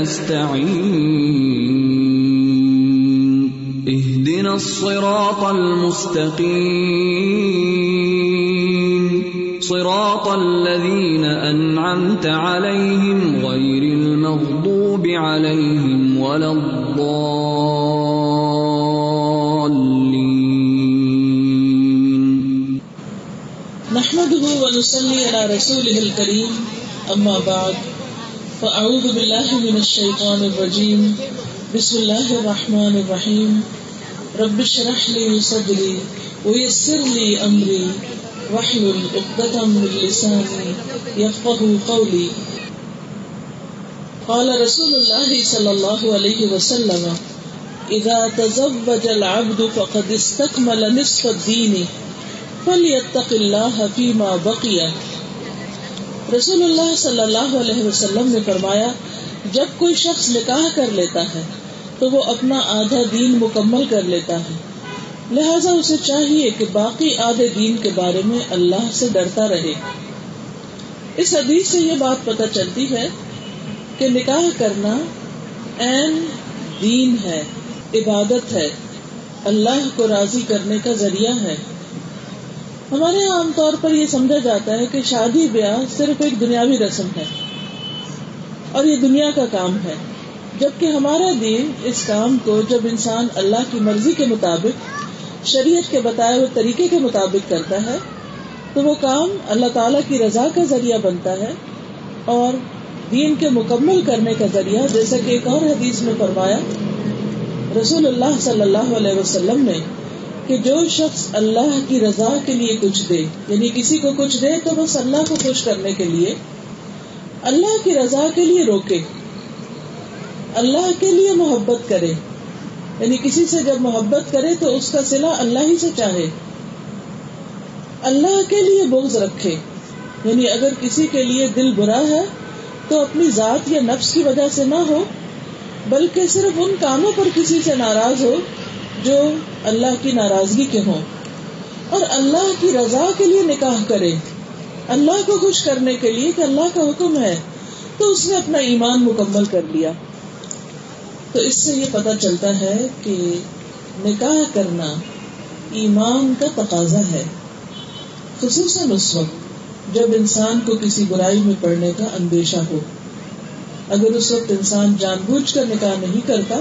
نستعين. اهدنا الصراط المستقيم. صراط الذين أنعمت عليهم غير المغضوب عليهم ولا الضالين. نحمده ونصلي على رسوله الكريم. أما بعد. فأعوذ بالله من الشيطان الرجيم بسم الله الرحمن الرحيم رب اشرح لي صدري ويسر لي أمري واحلل عقدة من لساني يفقه قولي قال رسول الله صلى الله عليه وسلم إذا تزوج العبد فقد استكمل نصف الدين فلیتق اللہ فیما بقیہ۔ رسول اللہ صلی اللہ علیہ وسلم نے فرمایا، جب کوئی شخص نکاح کر لیتا ہے، تو وہ اپنا آدھا دین مکمل کر لیتا ہے۔ لہذا اسے چاہیے کہ باقی آدھے دین کے بارے میں اللہ سے ڈرتا رہے۔ اس حدیث سے یہ بات پتہ چلتی ہے کہ نکاح کرنا این دین ہے، عبادت ہے، اللہ کو راضی کرنے کا ذریعہ ہے۔ ہمارے عام طور پر یہ سمجھا جاتا ہے کہ شادی بیاہ صرف ایک دنیاوی رسم ہے اور یہ دنیا کا کام ہے، جبکہ ہمارا دین اس کام کو جب انسان اللہ کی مرضی کے مطابق، شریعت کے بتائے ہوئے طریقے کے مطابق کرتا ہے، تو وہ کام اللہ تعالی کی رضا کا ذریعہ بنتا ہے اور دین کے مکمل کرنے کا ذریعہ، جیسا کہ ایک اور حدیث میں فرمایا، رسول اللہ صلی اللہ علیہ وسلم نے کہ جو شخص اللہ کی رضا کے لیے کچھ دے یعنی کسی کو کچھ دے تو بس اللہ کو خوش کرنے کے لیے، اللہ کی رضا کے لیے روکے، اللہ کے لیے محبت کرے۔ یعنی کسی سے جب محبت کرے تو اس کا سلا اللہ ہی سے چاہے۔ اللہ کے لیے بغض رکھے۔ یعنی اگر کسی کے لیے دل برا ہے تو اپنی ذات یا نفس کی وجہ سے نہ ہو، بلکہ صرف ان کاموں پر کسی سے ناراض ہو جو اللہ کی ناراضگی کے ہوں اور اللہ کی رضا کے لیے نکاح کرے۔ اللہ کو خوش کرنے کے لیے کہ اللہ کا حکم ہے، تو اس نے اپنا ایمان مکمل کر لیا۔ تو اس سے یہ پتا چلتا ہے کہ نکاح کرنا ایمان کا تقاضا ہے۔ خصوصاً اس وقت جب انسان کو کسی برائی میں پڑنے کا اندیشہ ہو۔ اگر اس وقت انسان جان بوجھ کر نکاح نہیں کرتا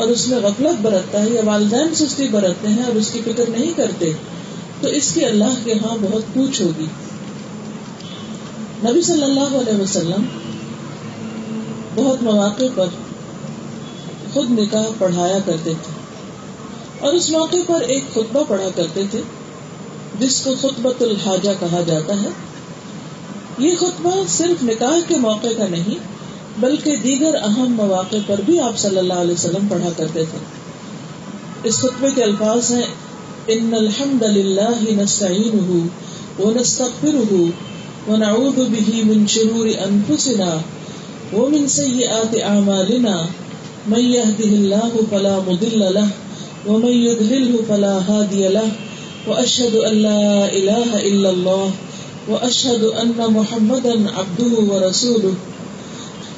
اور اس میں غفلت برتتا ہے یا والدین سستی برتتے ہیں اور اس کی فکر نہیں کرتے، تو اس کی اللہ کے ہاں بہت پوچھ ہوگی۔ نبی صلی اللہ علیہ وسلم بہت مواقع پر خود نکاح پڑھایا کرتے تھے۔ اور اس موقع پر ایک خطبہ پڑھا کرتے تھے، جس کو خطبۃ الحاجہ کہا جاتا ہے۔ یہ خطبہ صرف نکاح کے موقع کا نہیں بلکہ دیگر اہم مواقع پر بھی آپ صلی اللہ علیہ وسلم پڑھا کرتے تھے۔ اس خطبے کے الفاظ ہیں، ان الحمد للہ نستعینہ ونستغفرہ ونعوذ به من شرور انفسنا ومن سیئات اعمالنا من يهده الله فلا مضل له ومن يضلله فلا هادي له واشهد ان لا اله الا الله واشهد ان محمدا عبده ورسوله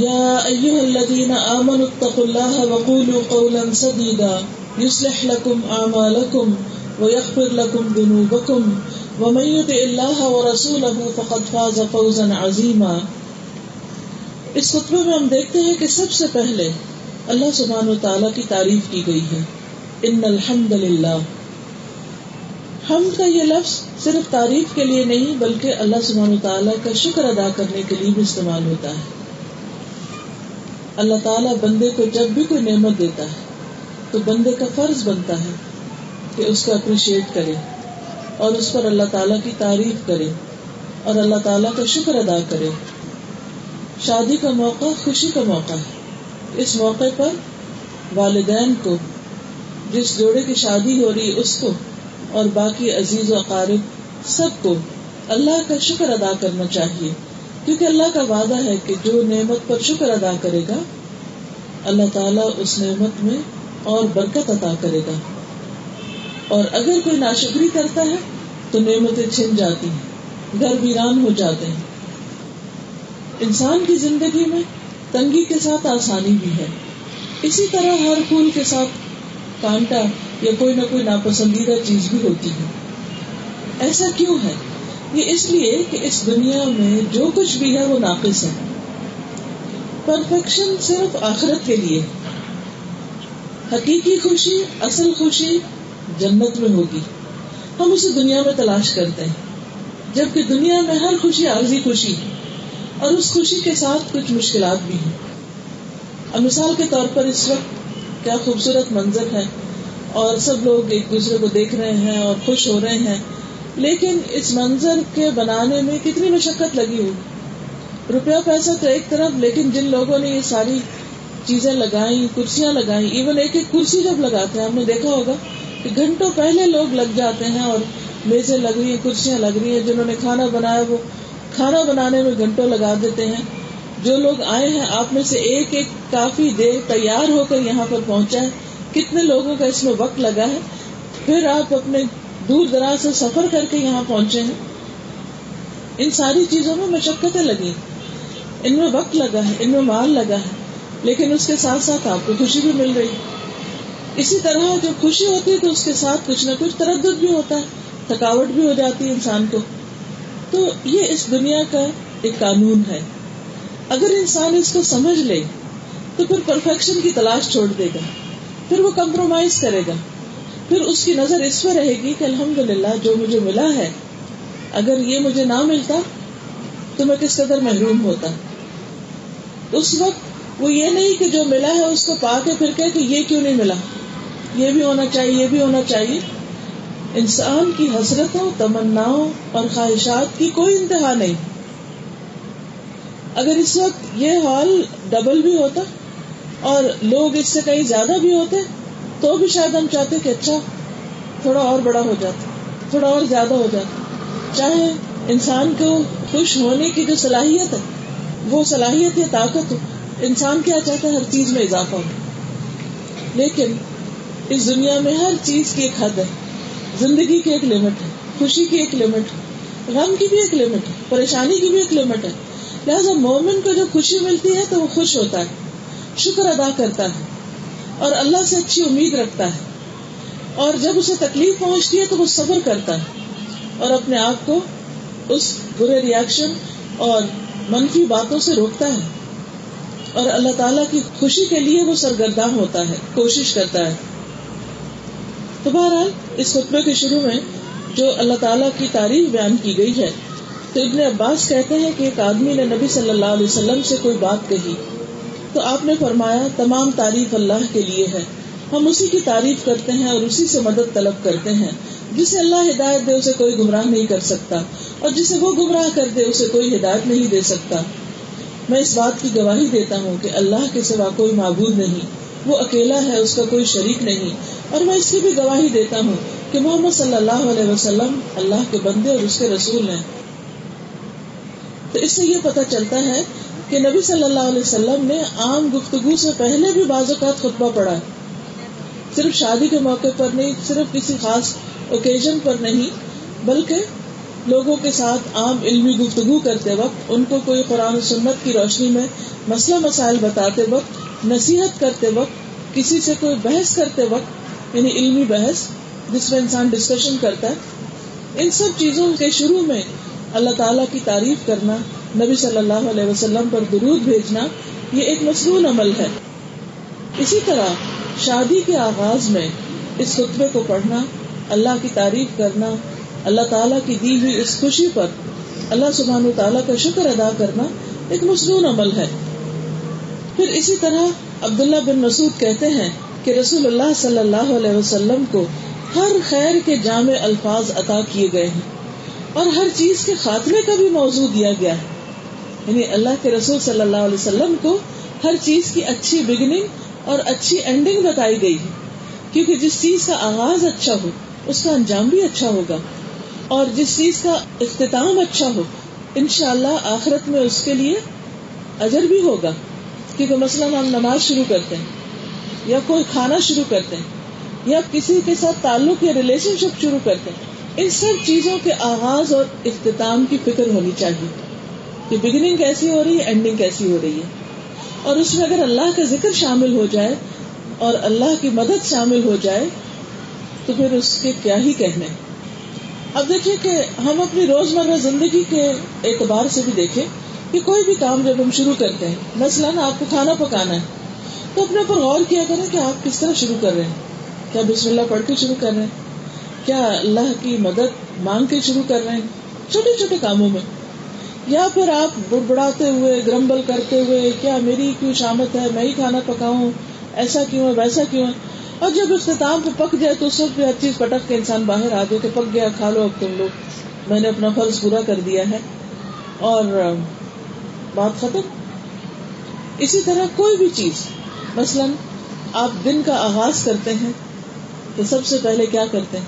يا أيها الذين آمنوا اتقوا الله وقولوا قولا سديدا يصلح لكم أعمالكم ويغفر لكم ذنوبكم ومن يطع الله ورسوله فقد فاز فوزا عظيما اس خطبے میں ہم دیکھتے ہیں کہ سب سے پہلے اللہ سبحان و تعالیٰ کی تعریف کی گئی ہے۔ ان الحمد للہ ہم کا یہ لفظ صرف تعریف کے لیے نہیں، بلکہ اللہ سبحان و تعالیٰ کا شکر ادا کرنے کے لیے بھی استعمال ہوتا ہے۔ اللہ تعالیٰ بندے کو جب بھی کوئی نعمت دیتا ہے، تو بندے کا فرض بنتا ہے کہ اس کو اپریشیٹ کرے اور اس پر اللہ تعالیٰ کی تعریف کرے اور اللہ تعالیٰ کا شکر ادا کرے۔ شادی کا موقع خوشی کا موقع ہے۔ اس موقع پر والدین کو، جس جوڑے کی شادی ہو رہی اس کو اور باقی عزیز و اقارب سب کو اللہ کا شکر ادا کرنا چاہیے۔ کیونکہ اللہ کا وعدہ ہے کہ جو نعمت پر شکر ادا کرے گا، اللہ تعالیٰ اس نعمت میں اور برکت عطا کرے گا۔ اور اگر کوئی ناشکری کرتا ہے، تو نعمتیں چھن جاتی ہیں، گھر ویران ہو جاتے ہیں۔ انسان کی زندگی میں تنگی کے ساتھ آسانی بھی ہے۔ اسی طرح ہر پھول کے ساتھ کانٹا یا کوئی نہ کوئی ناپسندیدہ چیز بھی ہوتی ہے۔ ایسا کیوں ہے؟ یہ اس لیے کہ اس دنیا میں جو کچھ بھی ہے وہ ناقص ہے۔ پرفیکشن صرف آخرت کے لیے۔ حقیقی خوشی، اصل خوشی جنت میں ہوگی۔ ہم اسے دنیا میں تلاش کرتے ہیں۔ جبکہ دنیا میں ہر خوشی عارضی خوشی ہے۔ اور اس خوشی کے ساتھ کچھ مشکلات بھی ہیں۔ اب مثال کے طور پر اس وقت کیا خوبصورت منظر ہے۔ اور سب لوگ ایک دوسرے کو دیکھ رہے ہیں اور خوش ہو رہے ہیں۔ لیکن اس منظر کے بنانے میں کتنی مشقت لگی ہوئی۔ روپیہ پیسہ تو ایک طرف، لیکن جن لوگوں نے یہ ساری چیزیں لگائی کرسیاں لگائی ایون ایک ایک کرسی جب لگاتے ہیں ہم نے دیکھا ہوگا کہ گھنٹوں پہلے لوگ لگ جاتے ہیں اور میزیں لگ رہی ہیں، کرسیاں لگ رہی ہیں، جنہوں نے کھانا بنایا، وہ کھانا بنانے میں گھنٹوں لگا دیتے ہیں۔ جو لوگ آئے ہیں، آپ میں سے ایک ایک کافی دیر تیار ہو کر یہاں پر پہنچا ہے۔ کتنے لوگوں کا اس میں وقت لگا ہے؟ پھر آپ اپنے دور دراز سے سفر کر کے یہاں پہنچے ہیں۔ ان ساری چیزوں میں مشقتیں لگی ان میں وقت لگا ہے، ان میں مال لگا ہے، لیکن اس کے ساتھ ساتھ آپ کو خوشی بھی مل رہی۔ اسی طرح جب خوشی ہوتی ہے تو اس کے ساتھ کچھ نہ کچھ تردد بھی ہوتا ہے، تھکاوٹ بھی ہو جاتی ہے انسان کو۔ تو یہ اس دنیا کا ایک قانون ہے۔ اگر انسان اس کو سمجھ لے، تو پھر پرفیکشن کی تلاش چھوڑ دے گا۔ پھر وہ کمپرومائز کرے گا۔ پھر اس کی نظر اس پہ رہے گی کہ الحمد للہ جو مجھے ملا ہے، اگر یہ مجھے نہ ملتا تو میں کس قدر محروم ہوتا۔ اس وقت وہ یہ نہیں کہ جو ملا ہے اس کو پا کے پھر کہ یہ کیوں نہیں ملا؟ یہ بھی ہونا چاہیے، یہ بھی ہونا چاہیے۔ انسان کی حسرتوں، تمناؤں اور خواہشات کی کوئی انتہا نہیں۔ اگر اس وقت یہ ہال ڈبل بھی ہوتا اور لوگ اس سے کہیں زیادہ بھی ہوتے تو بھی شاید ہم چاہتے کہ اچھا تھوڑا اور بڑا ہو جاتا، تھوڑا اور زیادہ ہو جاتا۔ چاہے انسان کو خوش ہونے کی جو صلاحیت ہے، وہ صلاحیت یا طاقت ہو، انسان کیا چاہتا ہے؟ ہر چیز میں اضافہ ہو۔ لیکن اس دنیا میں ہر چیز کی ایک حد ہے۔ زندگی کی ایک لمٹ ہے، خوشی کی ایک لمٹ ہے، غم کی بھی ایک لمٹ ہے، پریشانی کی بھی ایک لمٹ ہے۔ لہٰذا مومن کو جب خوشی ملتی ہے تو وہ خوش ہوتا ہے، شکر ادا کرتا ہے۔ اور اللہ سے اچھی امید رکھتا ہے اور جب اسے تکلیف پہنچتی ہے تو وہ صبر کرتا ہے اور اپنے آپ کو اس برے ریئیکشن اور منفی باتوں سے روکتا ہے اور اللہ تعالی کی خوشی کے لیے وہ سرگرداں ہوتا ہے، کوشش کرتا ہے۔ تو بہرحال، اس خطبے کے شروع میں جو اللہ تعالیٰ کی تعریف بیان کی گئی ہے، تو ابن عباس کہتے ہیں کہ ایک آدمی نے نبی صلی اللہ علیہ وسلم سے کوئی بات کہی۔ تو آپ نے فرمایا، تمام تعریف اللہ کے لیے ہے۔ ہم اسی کی تعریف کرتے ہیں اور اسی سے مدد طلب کرتے ہیں۔ جسے اللہ ہدایت دے اسے کوئی گمراہ نہیں کر سکتا۔ اور جسے وہ گمراہ کر دے اسے کوئی ہدایت نہیں دے سکتا۔ میں اس بات کی گواہی دیتا ہوں کہ اللہ کے سوا کوئی معبود نہیں۔ وہ اکیلا ہے، اس کا کوئی شریک نہیں۔ اور میں اس کی بھی گواہی دیتا ہوں کہ محمد صلی اللہ علیہ وسلم اللہ کے بندے اور اس کے رسول ہیں۔ تو اس سے یہ پتا چلتا ہے کہ نبی صلی اللہ علیہ وسلم نے عام گفتگو سے پہلے بھی بعض اوقات خطبہ پڑھا صرف شادی کے موقع پر نہیں، صرف کسی خاص اوکیزن پر نہیں، بلکہ لوگوں کے ساتھ عام علمی گفتگو کرتے وقت، ان کو کوئی قرآن و سنت کی روشنی میں مسئلہ مسائل بتاتے وقت، نصیحت کرتے وقت، کسی سے کوئی بحث کرتے وقت یعنی علمی بحث، جس میں انسان ڈسکشن کرتا ہے، ان سب چیزوں کے شروع میں اللہ تعالیٰ کی تعریف کرنا نبی صلی اللہ علیہ وسلم پر درود بھیجنا یہ ایک مصنون عمل ہے۔ اسی طرح شادی کے آغاز میں اس خطبے کو پڑھنا، اللہ کی تعریف کرنا، اللہ تعالیٰ کی دی ہوئی اس خوشی پر اللہ سبحان و تعالیٰ کا شکر ادا کرنا ایک مصنون عمل ہے۔ پھر اسی طرح عبداللہ بن مسعود کہتے ہیں کہ رسول اللہ صلی اللہ علیہ وسلم کو ہر خیر کے جامع الفاظ عطا کیے گئے ہیں اور ہر چیز کے خاتمے کا بھی موضوع دیا گیا ہے۔ یعنی اللہ کے رسول صلی اللہ علیہ وسلم کو ہر چیز کی اچھی بگننگ اور اچھی اینڈنگ بتائی گئی ہے۔ کیونکہ جس چیز کا آغاز اچھا ہو، اس کا انجام بھی اچھا ہوگا۔ اور جس چیز کا اختتام اچھا ہو ان شاء اللہ آخرت میں اس کے لیے اجر بھی ہوگا۔ کیونکہ مثلاً ہم نماز شروع کرتے ہیں، یا کوئی کھانا شروع کرتے ہیں، یا کسی کے ساتھ تعلق یا ریلیشن شپ شروع کرتے ہیں۔ ان سب چیزوں کے آغاز اور اختتام کی فکر ہونی چاہیے۔ کہ بگننگ کیسی ہو رہی ہے اینڈنگ کیسی ہو رہی ہے؟ اور اس میں اگر اللہ کا ذکر شامل ہو جائے اور اللہ کی مدد شامل ہو جائے، تو پھر اس کے کیا ہی کہنے؟ اب دیکھیے کہ ہم اپنی روزمرہ زندگی کے اعتبار سے بھی دیکھیں کہ کوئی بھی کام جب ہم شروع کرتے ہیں، مثلاً آپ کو کھانا پکانا ہے، تو اپنے اوپر غور کیا کریں کہ آپ کس طرح شروع کر رہے ہیں؟ کیا بسم اللہ پڑھ کے شروع کر رہے ہیں؟ کیا اللہ کی مدد مانگ کے شروع کر رہے ہیں؟ چھوٹے چھوٹے کاموں میں۔ یا پھر آپ بڑبڑاتے ہوئے، گرمبل کرتے ہوئے، کیا میری کیوں شامت ہے؟ میں ہی کھانا پکاؤں، ایسا کیوں ہے، ویسا کیوں ہے؟ اور جب اختتام پہ پک جائے تو اس وقت بھی ہر چیز پٹک کے انسان باہر آ جائے کہ پک گیا، کھا لو اب تم لوگ۔ میں نے اپنا فرض پورا کر دیا ہے۔ اور بات ختم۔ اسی طرح کوئی بھی چیز، مثلاً آپ دن کا آغاز کرتے ہیں تو سب سے پہلے کیا کرتے ہیں؟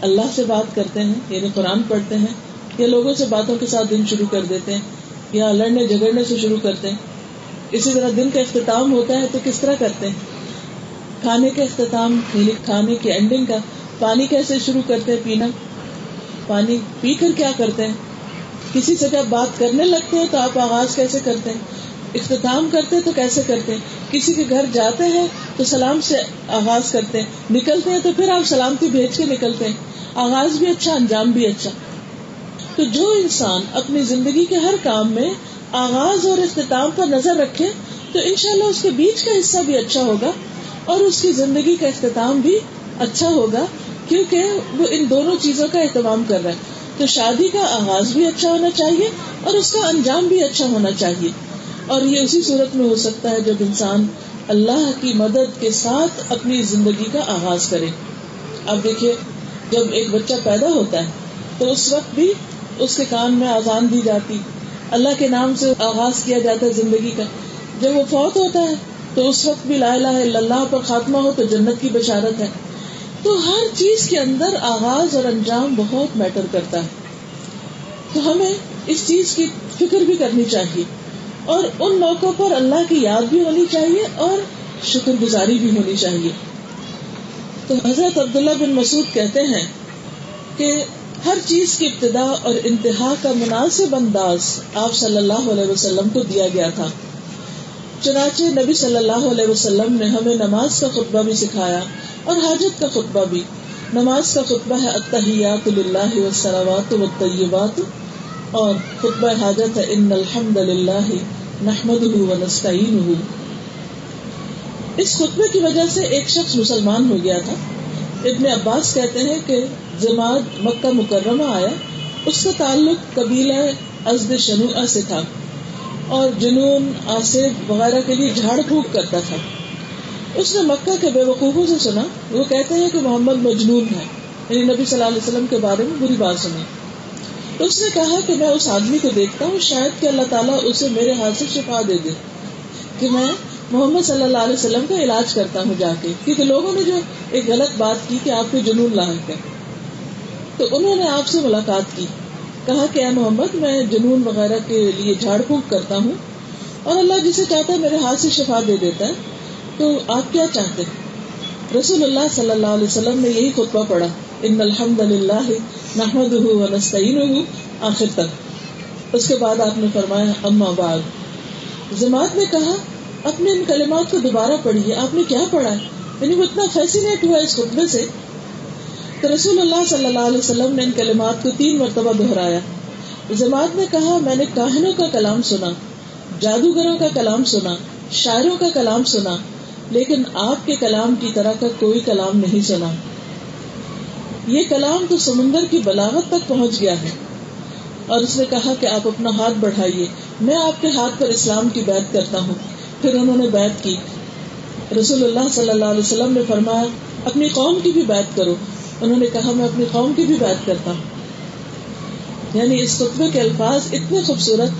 اللہ سے بات کرتے ہیں یعنی قرآن پڑھتے ہیں۔ یا لوگوں سے باتوں کے ساتھ دن شروع کر دیتے ہیں، یا لڑنے جھگڑنے سے شروع کرتے ہیں۔ اسی طرح دن کا اختتام ہوتا ہے تو کس طرح کرتے ہیں؟ کھانے کا اختتام کھانے کی اینڈنگ کا۔ پانی کیسے شروع کرتے ہیں پینا؟ پانی پی کر کیا کرتے ہیں؟ کسی سے جب بات کرنے لگتے ہیں تو آپ آغاز کیسے کرتے ہیں؟ اختتام کرتے تو کیسے کرتے ہیں؟ کسی کے گھر جاتے ہیں تو سلام سے آغاز کرتے ہیں۔ نکلتے ہیں تو پھر آپ سلامتی بھیج کے نکلتے ہیں۔ آغاز بھی اچھا انجام بھی اچھا۔ تو جو انسان اپنی زندگی کے ہر کام میں آغاز اور اختتام پر نظر رکھے، تو انشاءاللہ اس کے بیچ کا حصہ بھی اچھا ہوگا اور اس کی زندگی کا اختتام بھی اچھا ہوگا، کیونکہ وہ ان دونوں چیزوں کا اہتمام کر رہا ہے۔ تو شادی کا آغاز بھی اچھا ہونا چاہیے اور اس کا انجام بھی اچھا ہونا چاہیے۔ اور یہ اسی صورت میں ہو سکتا ہے جب انسان اللہ کی مدد کے ساتھ اپنی زندگی کا آغاز کرے۔ اب دیکھیے، جب ایک بچہ پیدا ہوتا ہے، تو اس وقت بھی اس کے کان میں آزان دی جاتی۔ اللہ کے نام سے آغاز کیا جاتا ہے زندگی کا۔ جب وہ فوت ہوتا ہے، تو اس وقت بھی لا الہ الا اللہ پر خاتمہ ہو تو جنت کی بشارت ہے۔ تو ہر چیز کے اندر آغاز اور انجام بہت میٹر کرتا ہے۔ تو ہمیں اس چیز کی فکر بھی کرنی چاہیے۔ اور ان موقعوں پر اللہ کی یاد بھی ہونی چاہیے اور شکر گزاری بھی ہونی چاہیے۔ تو حضرت عبداللہ بن مسعود کہتے ہیں کہ ہر چیز کی ابتدا اور انتہا کا مناسب انداز آپ صلی اللہ علیہ وسلم کو دیا گیا تھا۔ چنانچہ نبی صلی اللہ علیہ وسلم نے ہمیں نماز کا خطبہ بھی سکھایا اور حاجت کا خطبہ بھی۔ نماز کا خطبہ ہے اتحیات اللہ والصلوات والطیبات اور خطبہ حاجت ہے ان الحمد للہ نحمده ونستعینه اس خطبے کی وجہ سے ایک شخص مسلمان ہو گیا تھا۔ ابن عباس کہتے ہیں کہ جماعت مکہ مکرمہ آیا، اس کا تعلق قبیلہ ازد شنوعہ سے تھا اور جنون آصف وغیرہ کے لیے جھاڑ پھونک کرتا تھا۔ اس نے مکہ کے بے وقوفوں سے سنا، وہ کہتے ہیں کہ محمد مجنون ہے۔ یعنی نبی صلی اللہ علیہ وسلم کے بارے میں بری بات سنی تو اس نے کہا کہ میں اس آدمی کو دیکھتا ہوں، شاید کہ اللہ تعالیٰ اسے میرے ہاتھ سے شفا دے دے۔ کہ میں محمد صلی اللہ علیہ وسلم کا علاج کرتا ہوں جا کے۔ کیونکہ لوگوں نے جو ایک غلط بات کی کہ آپ کو جنون لاحق ہے تو انہوں نے آپ سے ملاقات کی۔ کہا کہ، اے محمد، میں جنون وغیرہ کے لیے جھاڑ پھونک کرتا ہوں اور اللہ جسے چاہتا ہے میرے ہاتھ سے شفا دے دیتا ہے۔ تو آپ کیا چاہتے ہیں؟ رسول اللہ صلی اللہ علیہ وسلم نے یہی خطبہ پڑھا۔ ان الحمد للہ محمد آخر تک۔ اس کے بعد آپ نے فرمایا، اما بعد۔ جماعت نے کہا، اپنے ان کلمات کو دوبارہ پڑھیے۔ آپ نے کیا پڑھا یعنی وہ اتنا فیسینیٹ ہوا اس خطبے سے۔ تو رسول اللہ صلی اللہ علیہ وسلم نے ان کلمات کو تین مرتبہ دہرایا۔ جماعت نے کہا، میں نے کاہنوں کا کلام سنا، جادوگروں کا کلام سنا، شاعروں کا کلام سنا، لیکن آپ کے کلام کی طرح کا کوئی کلام نہیں سنا۔ یہ کلام تو سمندر کی بلاوت تک پہنچ گیا ہے۔ اور اس نے کہا کہ آپ اپنا ہاتھ بڑھائیے، میں آپ کے ہاتھ پر اسلام کی بات کرتا ہوں۔ پھر انہوں نے بیعت کی۔ رسول اللہ صلی اللہ علیہ وسلم نے فرمایا، اپنی قوم کی بھی بات کرو۔ انہوں نے کہا، میں اپنی قوم کی بھی بات کرتا ہوں۔ یعنی اس خطبے کے الفاظ اتنے خوبصورت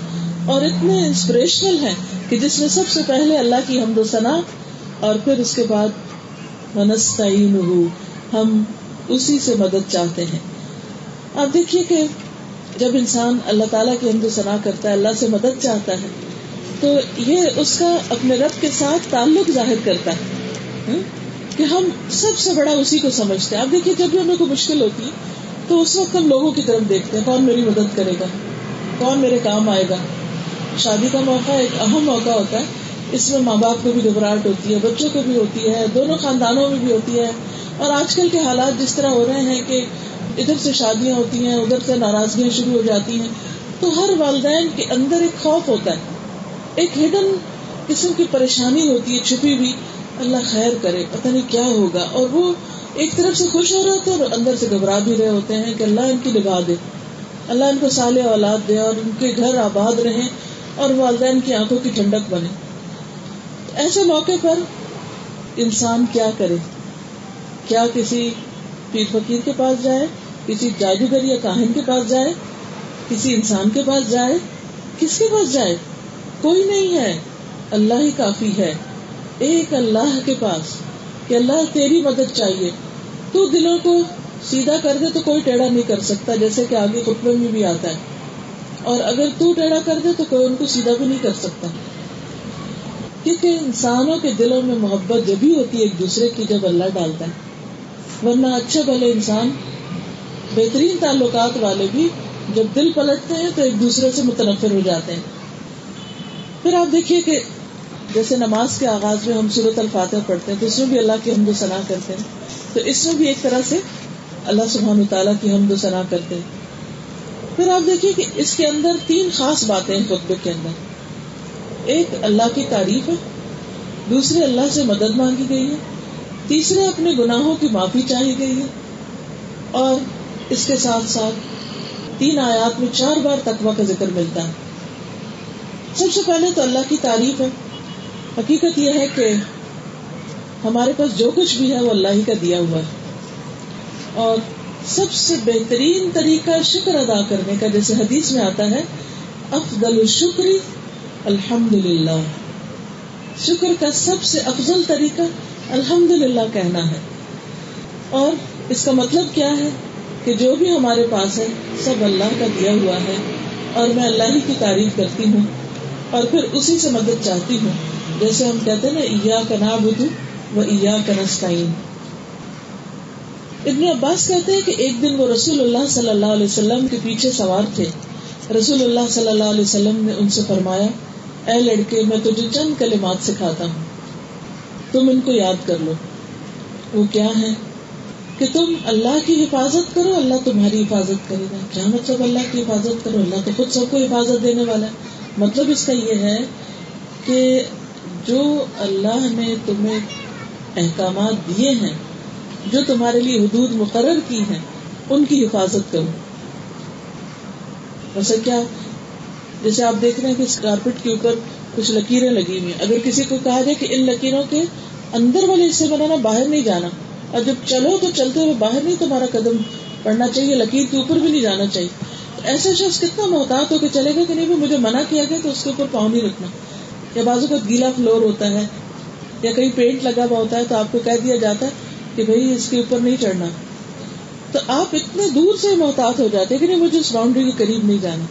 اور اتنے انسپریشنل ہیں کہ جس میں سب سے پہلے اللہ کی حمد و ثنا اور پھر اس کے بعد ہم اسی سے مدد چاہتے ہیں۔ آپ دیکھیے کہ جب انسان اللہ تعالیٰ کی حمد و ثنا کرتا ہے، اللہ سے مدد چاہتا ہے، تو یہ اس کا اپنے رب کے ساتھ تعلق ظاہر کرتا ہے۔ کہ ہم سب سے بڑا اسی کو سمجھتے ہیں۔ آپ دیکھیے، جب بھی ہمیں کوئی مشکل ہوتی ہے تو اس وقت ہم لوگوں کی طرف دیکھتے ہیں، کون میری مدد کرے گا؟ کون میرے کام آئے گا؟ شادی کا موقع ایک اہم موقع ہوتا ہے۔ اس میں ماں باپ کو بھی گھبراہٹ ہوتی ہے، بچوں کو بھی ہوتی ہے، دونوں خاندانوں میں بھی ہوتی ہے۔ اور آج کل کے حالات جس طرح ہو رہے ہیں کہ ادھر سے شادیاں ہوتی ہیں، ادھر سے ناراضگیاں شروع ہو جاتی ہیں، تو ہر والدین کے اندر ایک خوف ہوتا ہے۔ ایک ہڈن قسم کی پریشانی ہوتی ہے، چھپی ہوئی۔ اللہ خیر کرے، پتہ نہیں کیا ہوگا۔ اور وہ ایک طرف سے خوش ہو رہے ہوتے ہیں اور اندر سے گھبرا بھی رہے ہوتے ہیں کہ اللہ ان کی نگاہ دے۔ اللہ ان کو سال اولاد دے اور ان کے گھر آباد رہے اور والدین کی آنکھوں کی ٹھنڈک بنے۔ ایسے موقع پر انسان کیا کرے؟ کیا کسی پیر فقیر کے پاس جائے؟ کسی جادوگر یا کاہن کے پاس جائے؟ کسی انسان کے پاس جائے؟ کس کے پاس جائے؟ کوئی نہیں ہے۔ اللہ ہی کافی ہے۔ ایک اللہ کے پاس کہ اللہ تیری مدد چاہیے۔ تو دلوں کو سیدھا کر دے تو کوئی ٹیڑھا نہیں کر سکتا، جیسے کہ آگے خطبے میں بھی آتا ہے۔ اور اگر تو ٹیڑھا کر دے تو کوئی ان کو سیدھا بھی نہیں کر سکتا۔ کیونکہ انسانوں کے دلوں میں محبت جب ہی ہوتی ہے ایک دوسرے کی، جب اللہ ڈالتا ہے۔ ورنہ اچھے بھلے انسان، بہترین تعلقات والے بھی جب دل پلٹتے ہیں تو ایک دوسرے سے متنفر ہو جاتے ہیں۔ پھر آپ دیکھیے کہ جیسے نماز کے آغاز میں ہم صورت الفاتح پڑھتے ہیں، تو اس میں بھی اللہ کی حمد و ثنا کرتے ہیں۔ تو اس میں بھی ایک طرح سے اللہ سبحان تعالیٰ کی حمد و ثنا کرتے ہیں۔ پھر آپ دیکھیے کہ اس کے اندر تین خاص باتیں ہیں خطبے کے اندر۔ ایک اللہ کی تعریف ہے، دوسرے اللہ سے مدد مانگی گئی ہے، تیسرے اپنے گناہوں کی معافی چاہی گئی ہے۔ اور اس کے ساتھ ساتھ تین آیات میں چار بار تقوی کا ذکر ملتا ہے۔ سب سے پہلے تو اللہ کی تعریف ہے۔ حقیقت یہ ہے کہ ہمارے پاس جو کچھ بھی ہے وہ اللہ ہی کا دیا ہوا ہے۔ اور سب سے بہترین طریقہ شکر ادا کرنے کا جیسے حدیث میں آتا ہے، افضل الشکری الحمد للہ شکر کا سب سے افضل طریقہ الحمد للہ کہنا ہے۔ اور اس کا مطلب کیا ہے؟ کہ جو بھی ہمارے پاس ہے، سب اللہ کا دیا ہوا ہے۔ اور میں اللہ ہی کی تعریف کرتی ہوں اور پھر اسی سے مدد چاہتی ہوں۔ جیسے ہم کہتے ہیں نا ایا کا نا بدھ و ایا کا نسطین ابن عباس کہتے ہیں کہ ایک دن وہ رسول اللہ صلی اللہ علیہ وسلم کے پیچھے سوار تھے۔ رسول اللہ صلی اللہ علیہ وسلم نے ان سے فرمایا، اے لڑکے، میں تجھے چند کلمات سکھاتا ہوں۔ تم ان کو یاد کر لو۔ وہ کیا ہے کہ تم اللہ کی حفاظت کرو، اللہ تمہاری حفاظت کرے گا۔ کیا مطلب اللہ کی حفاظت کرو؟ اللہ تو خود سب کو حفاظت دینے والا ہے۔ مطلب اس کا یہ ہے کہ جو اللہ نے تمہیں احکامات دیے ہیں، جو تمہارے لیے حدود مقرر کی ہیں، ان کی حفاظت کرو۔ ویسے کیا؟ جیسے آپ دیکھ رہے ہیں کہ اس کارپیٹ کے اوپر کچھ لکیریں لگی ہوئی اگر کسی کو کہا جائے کہ ان لکیروں کے اندر والے حصے بنانا، باہر نہیں جانا، اور جب چلو تو چلتے ہوئے باہر نہیں تمہارا قدم پڑنا چاہیے، لکیر کے اوپر بھی نہیں جانا چاہیے۔ ایسا شخص کتنا محتاط ہو کے چلے گا کہ نہیں بھی مجھے منع کیا گیا تو اس کے اوپر پاؤں نہیں رکھنا۔ یا بازو کا گیلا فلور ہوتا ہے یا کہیں پینٹ لگا ہوا ہوتا ہے تو آپ کو کہہ دیا جاتا ہے کہ بھائی اس کے اوپر نہیں چڑھنا۔ تو آپ اتنے دور سے محتاط ہو جاتے کہ نہیں مجھے اس باؤنڈری کے قریب نہیں جانا۔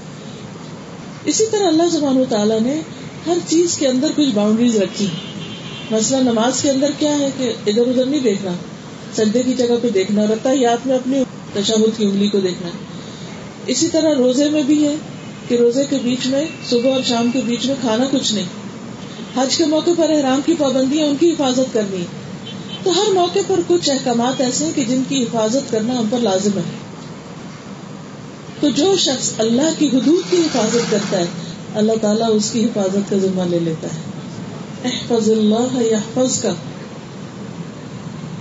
اسی طرح اللہ سبحانہ تعالیٰ نے ہر چیز کے اندر کچھ باؤنڈریز رکھی۔ مثلا نماز کے اندر کیا ہے کہ ادھر ادھر نہیں دیکھنا، سجدے کی جگہ پہ دیکھنا رہتا یاد میں اپنی تشہد کی انگلی کو دیکھنا۔ اسی طرح روزے میں بھی ہے کہ روزے کے بیچ میں، صبح اور شام کے بیچ میں کھانا کچھ نہیں۔ حج کے موقع پر احرام کی پابندی ان کی حفاظت کرنی۔ تو ہر موقع پر کچھ احکامات ایسے ہیں کہ جن کی حفاظت کرنا ہم پر لازم ہے۔ تو جو شخص اللہ کی حدود کی حفاظت کرتا ہے، اللہ تعالیٰ اس کی حفاظت کا ذمہ لے لیتا ہے۔ احفظ اللہ یحفظ کا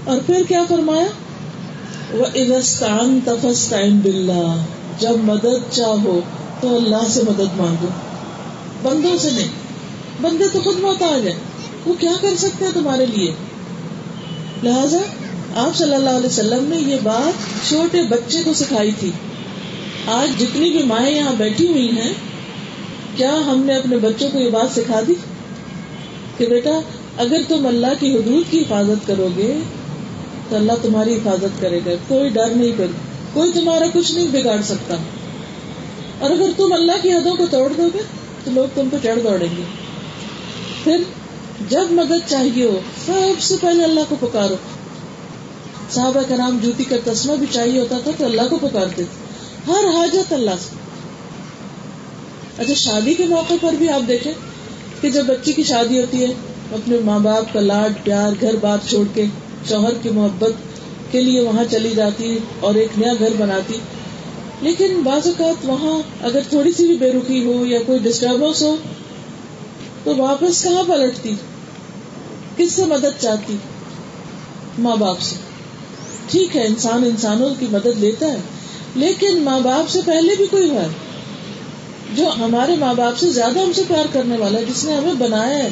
اور پھر کیا فرمایا؟ وہ ازستان تفستعین باللہ جب مدد چاہو تو اللہ سے مدد مانگو۔ بندوں سے نہیں۔ بندے تو خود محتاج ہیں وہ کیا کر سکتے ہیں تمہارے لیے؟ لہذا آپ صلی اللہ علیہ وسلم نے یہ بات چھوٹے بچے کو سکھائی تھی۔ آج جتنی بھی مائیں یہاں بیٹھی ہوئی ہیں، کیا ہم نے اپنے بچوں کو یہ بات سکھا دی؟ کہ بیٹا، اگر تم اللہ کی حدود کی حفاظت کرو گے، تو اللہ تمہاری حفاظت کرے گا۔ کوئی ڈر نہیں کر، کوئی تمہارا کچھ نہیں بگاڑ سکتا۔ اور اگر تم اللہ کی حدوں کو توڑ دو گے، تو لوگ تم پہ چڑھ دوڑیں گے۔ پھر جب مدد چاہیے ہو، سب سے پہلے اللہ کو پکارو۔ صحابہ کا نام جوتی کا تسمہ بھی چاہیے ہوتا تھا تو اللہ کو پکارتے تھے۔ ہر حاجت اللہ سے۔ اچھا شادی کے موقع پر بھی آپ دیکھیں کہ جب بچی کی شادی ہوتی ہے، اپنے ماں باپ کا لاڈ، پیار، گھر بات چھوڑ کے شوہر کی محبت کے لیے وہاں چلی جاتی اور ایک نیا گھر بناتی۔ لیکن بعض اوقات وہاں اگر تھوڑی سی بھی بے رخی ہو یا کوئی ڈسٹربنس ہو تو واپس کہاں پلٹتی؟ کس سے مدد چاہتی؟ ماں باپ سے۔ ٹھیک ہے، انسان انسانوں کی مدد لیتا ہے، لیکن ماں باپ سے پہلے بھی کوئی ہے جو ہمارے ماں باپ سے زیادہ ہم سے پیار کرنے والا ہے، جس نے ہمیں بنایا ہے۔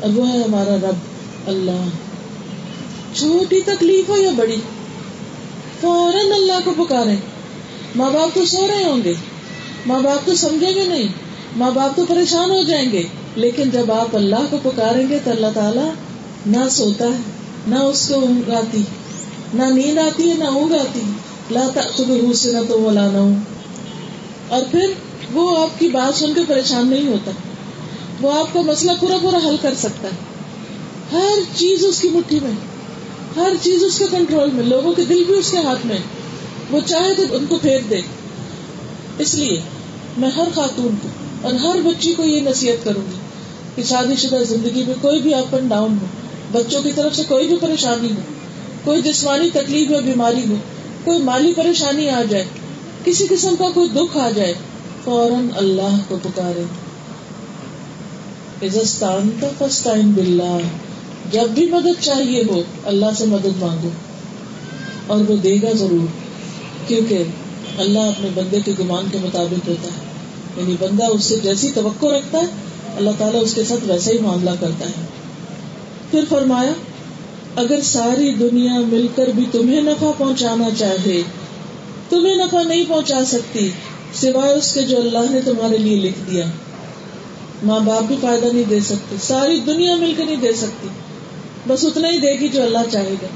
اور وہ ہے ہمارا رب، اللہ۔ چھوٹی تکلیف ہو یا بڑی، فوراً اللہ کو پکارے ماں باپ تو سو رہے ہوں گے، ماں باپ تو سمجھیں گے نہیں، ماں باپ تو پریشان ہو جائیں گے۔ لیکن جب آپ اللہ کو پکاریں گے تو اللہ تعالیٰ نہ سوتا ہے، نہ اس کو اونگ آتی، نہ نیند آتی ہے، نہ اونگ آتی۔ لاتا خود سے نہ تو وہ لانا ہوں اور پھر وہ آپ کی بات سن کے پریشان نہیں ہوتا۔ وہ آپ کا مسئلہ پورا پورا حل کر سکتا ہے۔ ہر چیز اس کی مٹھی میں، ہر چیز اس کے کنٹرول میں، لوگوں کے دل بھی اس کے ہاتھ میں۔ وہ چاہے تو ان کو پھینک دے۔ اس لیے میں ہر خاتون کو اور ہر بچی کو یہ نصیحت کروں گی کہ شادی شدہ زندگی میں کوئی بھی اپ اینڈ ڈاؤن ہو، بچوں کی طرف سے کوئی بھی پریشانی ہو، کوئی جسمانی تکلیف یا بیماری ہو، کوئی مالی پریشانی آ جائے، کسی قسم کا کوئی دکھ آ جائے، فوراً اللہ کو پکارے۔ بلّہ جب بھی مدد چاہیے ہو، اللہ سے مدد مانگو۔ اور وہ دے گا ضرور، کیونکہ اللہ اپنے بندے کے گمان کے مطابق ہوتا ہے۔ یعنی بندہ اس سے جیسی توقع رکھتا ہے، اللہ تعالیٰ اس کے ساتھ ویسا ہی معاملہ کرتا ہے۔ پھر فرمایا، اگر ساری دنیا مل کر بھی تمہیں نفع پہنچانا چاہے، تمہیں نفع نہیں پہنچا سکتی، سوائے اس کے جو اللہ نے تمہارے لیے لکھ دیا۔ ماں باپ بھی فائدہ نہیں دے سکتے، ساری دنیا مل کے نہیں دے سکتی۔ بس اتنا ہی دے گی جو اللہ چاہے گا۔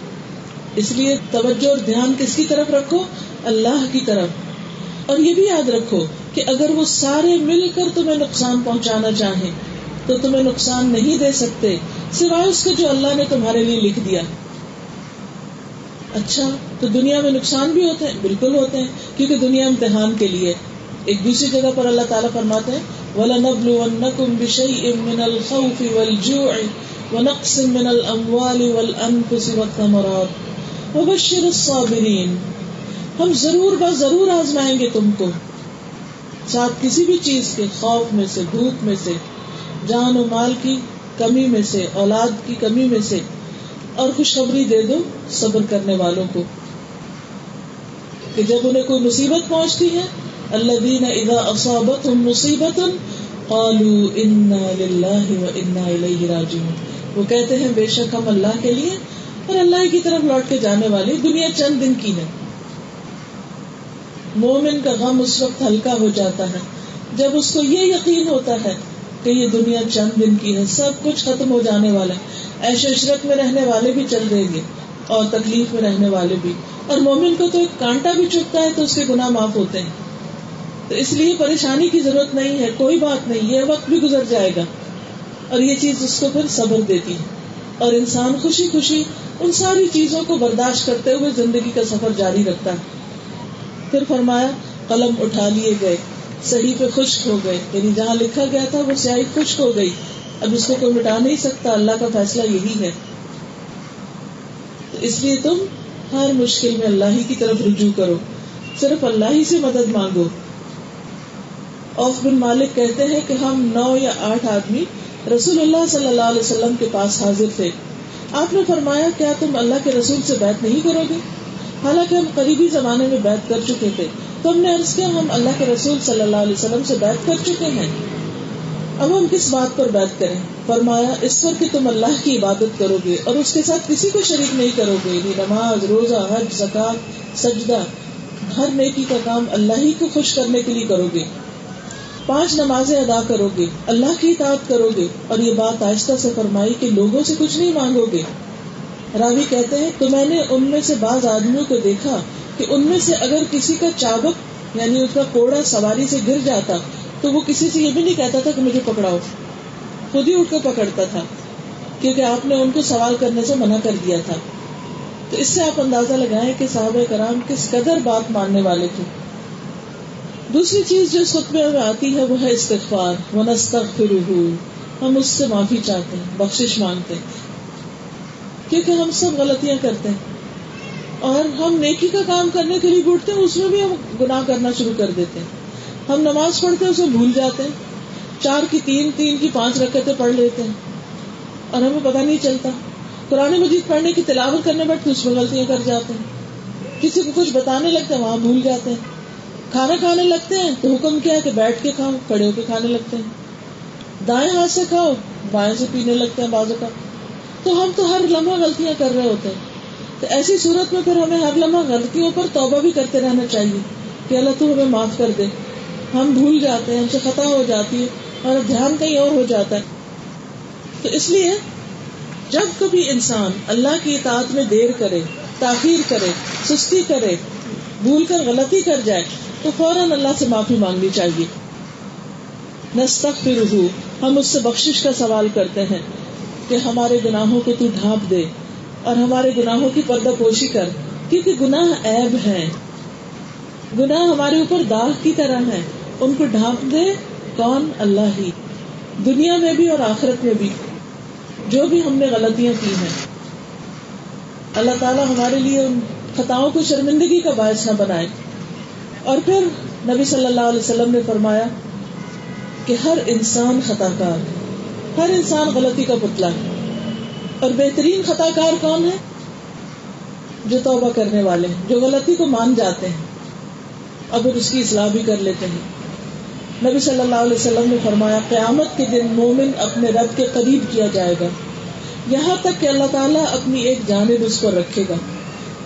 اس لیے توجہ اور دھیان کس کی طرف رکھو؟ اللہ کی طرف۔ اور یہ بھی یاد رکھو کہ اگر وہ سارے مل کر تمہیں نقصان پہنچانا چاہیں تو تمہیں نقصان نہیں دے سکتے، سوائے اس کے جو اللہ نے تمہارے لیے لکھ دیا۔ اچھا تو دنیا میں نقصان بھی ہوتے ہیں، بالکل ہوتے ہیں، کیونکہ دنیا امتحان کے لیے۔ ایک دوسری جگہ پر اللہ تعالیٰ فرماتے ہیں، وَلَنَبْلُوَنَّكُمْ بِشَيْءٍ مِّنَ الْخَوْفِ وَالْجُوعِ وَنَقْصٍ مِّنَ الْأَمْوَالِ وَالْأَنفُسِ وَالثَّمَرَاتِ۔ وَبَشِّرِ الصَّابِرِينَ۔ ہم ضرور با ضرور آزمائیں گے تم کو۔ ساتھ کسی بھی چیز کے خوف میں سے، بھوک میں سے، جان و مال کی کمی میں سے، اولاد کی کمی میں سے، اور خوشخبری دے دو صبر کرنے والوں کو۔ کہ جب انہیں کوئی مصیبت پہنچتی ہے اللہ دین ادا اصابت مصیبت وہ کہتے ہیں، بے شک ہم اللہ کے لیے اور اللہ کی طرف لوٹ کے جانے والی دنیا چند دن کی ہے۔ مومن کا غم اس وقت ہلکا ہو جاتا ہے۔ جب اس کو یہ یقین ہوتا ہے کہ یہ دنیا چند دن کی ہے، سب کچھ ختم ہو جانے والا ہے۔ ایش عشرت میں رہنے والے بھی چل دیں گے اور تکلیف میں رہنے والے بھی۔ اور مومن کو تو ایک کانٹا بھی چکتا ہے تو اس کے گناہ معاف ہوتے ہیں۔ تو اس لیے پریشانی کی ضرورت نہیں ہے، کوئی بات نہیں، یہ وقت بھی گزر جائے گا۔ اور یہ چیز اس کو پھر صبر دیتی ہے۔ اور انسان خوشی خوشی ان ساری چیزوں کو برداشت کرتے ہوئے زندگی کا سفر جاری رکھتا ہے۔ پھر فرمایا، قلم اٹھا لیے گئے صحیح پہ خشک ہو گئے یعنی جہاں لکھا گیا تھا وہ سیاہی خشک ہو گئی۔ اب اس کو کوئی مٹا نہیں سکتا، اللہ کا فیصلہ یہی ہے۔ تو اس لیے تم ہر مشکل میں اللہ ہی کی طرف رجوع کرو۔ صرف اللہ ہی سے مدد مانگو۔ اوف بن مالک کہتے ہیں کہ ہم نو یا آٹھ آدمی رسول اللہ صلی اللہ علیہ وسلم کے پاس حاضر تھے۔ آپ نے فرمایا، کیا تم اللہ کے رسول سے بیت نہیں کرو گے؟ حالانکہ ہم قریبی زمانے میں بیت کر چکے تھے تو ہم نے عرض کیا ہم اللہ کے رسول صلی اللہ علیہ وسلم سے بیت کر چکے ہیں۔ اب ہم کس بات پر بیت کریں؟ فرمایا، اس پر کہ تم اللہ کی عبادت کرو گے اور اس کے ساتھ کسی کو شریک نہیں کرو گے۔ یعنی نماز، روزہ، حج، زکات، سجدہ، ہر نیکی کا کام اللہ ہی کو خوش کرنے کے لیے کرو گے۔ پانچ نمازیں ادا کرو گے، اللہ کی اطاعت کرو گے اور یہ بات آہستہ سے فرمائی کہ لوگوں سے کچھ نہیں مانگو گے۔ راوی کہتے ہیں تو میں نے ان میں سے بعض آدمیوں کو دیکھا کہ ان میں سے اگر کسی کا چابک یعنی اس کا کوڑا سواری سے گر جاتا، تو وہ کسی سے یہ بھی نہیں کہتا تھا کہ مجھے پکڑاؤ۔ خود ہی اٹھ کر پکڑتا تھا، کیونکہ آپ نے ان کو سوال کرنے سے منع کر دیا تھا۔ تو اس سے آپ اندازہ لگائیں کہ صحابہ کرام کس قدر بات ماننے والے تھے۔ دوسری چیز جو اس خطبے میں آتی ہے، وہ ہے استغفار۔ ونستغفرہ ہم اس سے معافی چاہتے ہیں، بخشش مانگتے ہیں۔ کیونکہ ہم سب غلطیاں کرتے ہیں۔ اور ہم نیکی کا کام کرنے کے لیے گھٹتے ہیں، اس میں بھی ہم گناہ کرنا شروع کر دیتے ہیں۔ ہم نماز پڑھتے ہیں، اسے بھول جاتے ہیں۔ چار کی تین تین کی پانچ رکعتیں پڑھ لیتے ہیں۔ اور ہمیں پتہ نہیں چلتا۔ قرآن مجید پڑھنے کی تلاوت کرنے بیٹھتے اس میں غلطیاں کر جاتے ہیں۔ کسی کو کچھ بتانے لگتے ہیں، وہاں بھول جاتے ہیں۔ کھانا کھانے لگتے ہیں، تو حکم کیا ہے کہ بیٹھ کے کھاؤ، کھڑے ہو کے کھانے لگتے ہیں۔ دائیں ہاتھ سے کھاؤ، بائیں سے پینے لگتے ہیں بازو کا تو ہم تو ہر لمحہ غلطیاں کر رہے ہوتے ہیں۔ تو ایسی صورت میں پھر ہمیں ہر لمحہ غلطیوں پر توبہ بھی کرتے رہنا چاہیے کہ اللہ تو ہمیں معاف کر دے۔ ہم بھول جاتے ہیں، ہم سے خطا ہو جاتی ہے اور دھیان کہیں اور ہو جاتا ہے۔ تو اس لیے جب کبھی انسان اللہ کی اطاعت میں دیر کرے، تاخیر کرے، سستی کرے، بھول کر غلطی کر جائے، تو فوراً اللہ سے معافی مانگنی چاہیے۔ نستغفرہ، ہم اس سے بخشش کا سوال کرتے ہیں۔ کہ ہمارے گناہوں کو تو ڈھانپ دے اور ہمارے گناہوں کی پردہ پوشی کر، کیونکہ گناہ عیب ہے گناہ ہمارے اوپر داغ کی طرح ہے ان کو ڈھانپ دے کون؟ اللہ ہی۔ دنیا میں بھی اور آخرت میں بھی۔ جو بھی ہم نے غلطیاں کی ہیں۔ اللہ تعالیٰ ہمارے لیے ان خطاؤں کو شرمندگی کا باعث نہ بنائے۔ اور پھر نبی صلی اللہ علیہ وسلم نے فرمایا کہ ہر انسان خطا کار ہے۔ ہر انسان غلطی کا پتلا ہے۔ اور بہترین خطا کار کون ہے؟ جو توبہ کرنے والے ہیں، جو غلطی کو مان جاتے ہیں۔ اب اس کی اصلاح بھی کر لیتے ہیں۔ نبی صلی اللہ علیہ وسلم نے فرمایا، قیامت کے دن مومن اپنے رب کے قریب کیا جائے گا۔ یہاں تک کہ اللہ تعالیٰ اپنی ایک جانب اس پر رکھے گا۔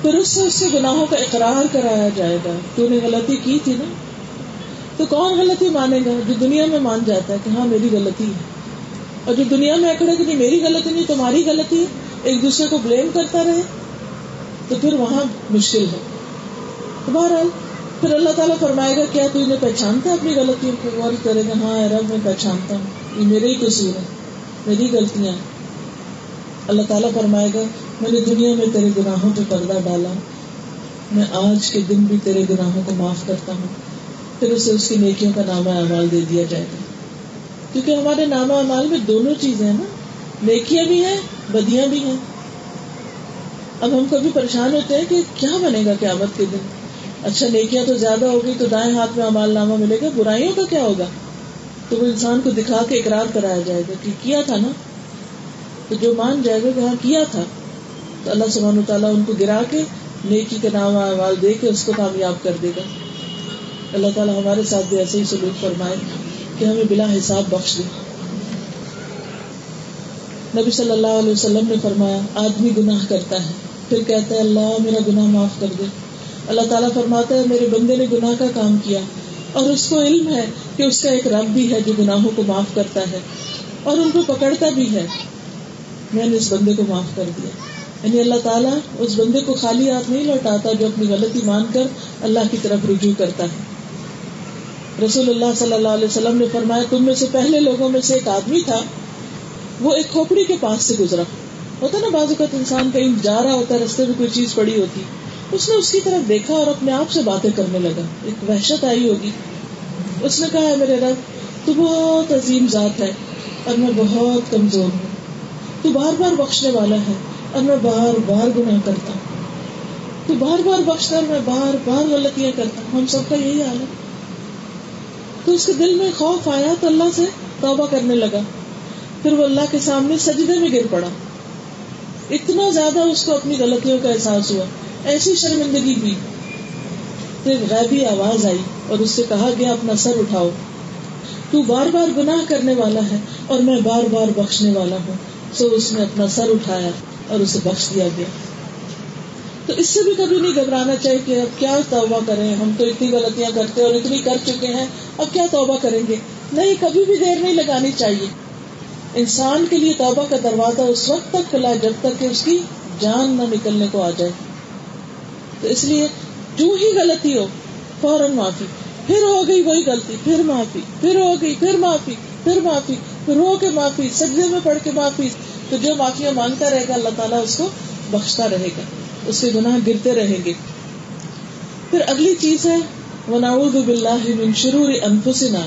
پھر اس سے اس سے گناہوں کا اقرار کرایا جائے گا۔ تو نے غلطی کی تھی نا؟ تو کون غلطی مانے گا جو دنیا میں مان جاتا ہے کہ ہاں میری غلطی ہے؟ اور جو دنیا میں اکڑے کہ نہیں، میری غلطی نہیں، تمہاری غلطی ہے، ایک دوسرے کو بلیم کرتا رہے، تو پھر وہاں مشکل ہے۔ بہرحال، پھر اللہ تعالیٰ فرمائے گا، کیا تو انہیں پہچانتا ہے اپنی غلطیوں کو غور کرے گا؟ ہاں رب، میں پہچانتا ہوں۔ یہ میرے ہی قصور ہے میری غلطیاں اللہ تعالیٰ فرمائے گا، میں نے دنیا میں تیرے گناہوں پہ پردہ ڈالا۔ میں آج کے دن بھی تیرے گناہوں کو معاف کرتا ہوں۔ پھر اسے اس کی نیکیوں کا نامہ اعمال دے دیا جائے گا۔ کیونکہ ہمارے نامہ اعمال میں دونوں چیزیں ہیں نا، نیکیاں بھی ہیں، بدیاں بھی ہیں۔ اب ہم کبھی پریشان ہوتے ہیں کہ کیا بنے گا قیامت کے دن۔ اچھا نیکیاں تو زیادہ ہوگی تو دائیں ہاتھ میں امال نامہ ملے گا، برائیوں کا کیا ہوگا؟ تو وہ انسان کو دکھا کے اقرار کرایا جائے گا کہ کیا تھا نا۔ تو جو مان جائے گا کہ ہاں کیا تھا۔ تو اللہ سبحانہ تعالیٰ ان کو گرا کے نیکی کے نام آواز دے کے اس کو کامیاب کر دے گا۔ اللہ تعالیٰ ہمارے ساتھ بھی ایسے ہی سلوک فرمائے۔ کہ ہمیں بلا حساب بخش دے۔ نبی صلی اللہ علیہ وسلم نے فرمایا، آدمی گناہ کرتا ہے۔ پھر کہتا ہے، اللہ میرا گناہ معاف کر دے۔ اللہ تعالیٰ فرماتا ہے، میرے بندے نے گناہ کا کام کیا۔ اور اس کو علم ہے کہ اس کا ایک رب بھی ہے جو گناہوں کو معاف کرتا ہے۔ اور ان کو پکڑتا بھی ہے۔ میں نے اس بندے کو معاف کر دیا۔ یعنی اللہ تعالیٰ اس بندے کو خالی ہاتھ نہیں لوٹاتا جو اپنی غلطی مان کر اللہ کی طرف رجوع کرتا ہے۔ رسول اللہ صلی اللہ علیہ وسلم نے فرمایا، تم میں سے پہلے لوگوں میں سے ایک آدمی تھا، وہ ایک کھوپڑی کے پاس سے گزرا۔ ہوتا نا، بعض اوقات انسان کہیں جا رہا ہوتا رستے میں کوئی چیز پڑی ہوتی۔ اس نے اس کی طرف دیکھا اور اپنے آپ سے باتیں کرنے لگا۔ ایک وحشت آئی ہوگی۔ اس نے کہا میرے رب، تو بہت عظیم ذات ہے اور میں بہت کمزور ہوں۔ تو بار بار بخشنے والا ہے اور میں بار بار گناہ کرتا ہوں۔ تو بار بار بخشتا اور میں بار بار غلطیاں کرتا ہوں۔ ہم سب کا یہی حال ہے۔ تو اس کے دل میں خوف آیا تو اللہ سے توبہ کرنے لگا۔ پھر وہ اللہ کے سامنے سجدے میں گر پڑا۔ اتنا زیادہ اس کو اپنی غلطیوں کا احساس ہوا۔ ایسی شرمندگی بھی۔ پھر غیبی آواز آئی اور اس سے کہا گیا، اپنا سر اٹھاؤ۔ تو بار بار گناہ کرنے والا ہے اور میں بار بار بخشنے والا ہوں۔ سو اس نے اپنا سر اٹھایا اور اسے بخش دیا گیا۔ تو اس سے بھی کبھی نہیں گھبرانا چاہیے کہ اب کیا توبہ کریں، ہم تو اتنی غلطیاں کرتے اور اتنی کر چکے ہیں، اب کیا توبہ کریں گے؟ نہیں، کبھی بھی دیر نہیں لگانی چاہیے۔ انسان کے لیے توبہ کا دروازہ اس وقت تک کھلا ہے جب تک کہ اس کی جان نہ نکلنے کو آ جائے۔ تو اس لیے جو ہی غلطی ہو، فوراً معافی۔ پھر ہو گئی وہی غلطی، پھر معافی، پھر ہو گئی، پھر معافی پھر معافی، پھر رو کے معافی، سجدے میں پڑھ کے معافی۔ تو جو معافیا مانگتا رہے گا، اللہ تعالیٰ اس کو بخشتا رہے گا۔ اس کے گناہ گرتے رہیں گے۔ پھر اگلی چیز ہے، ونعوذ باللہ من شرور انفسنا۔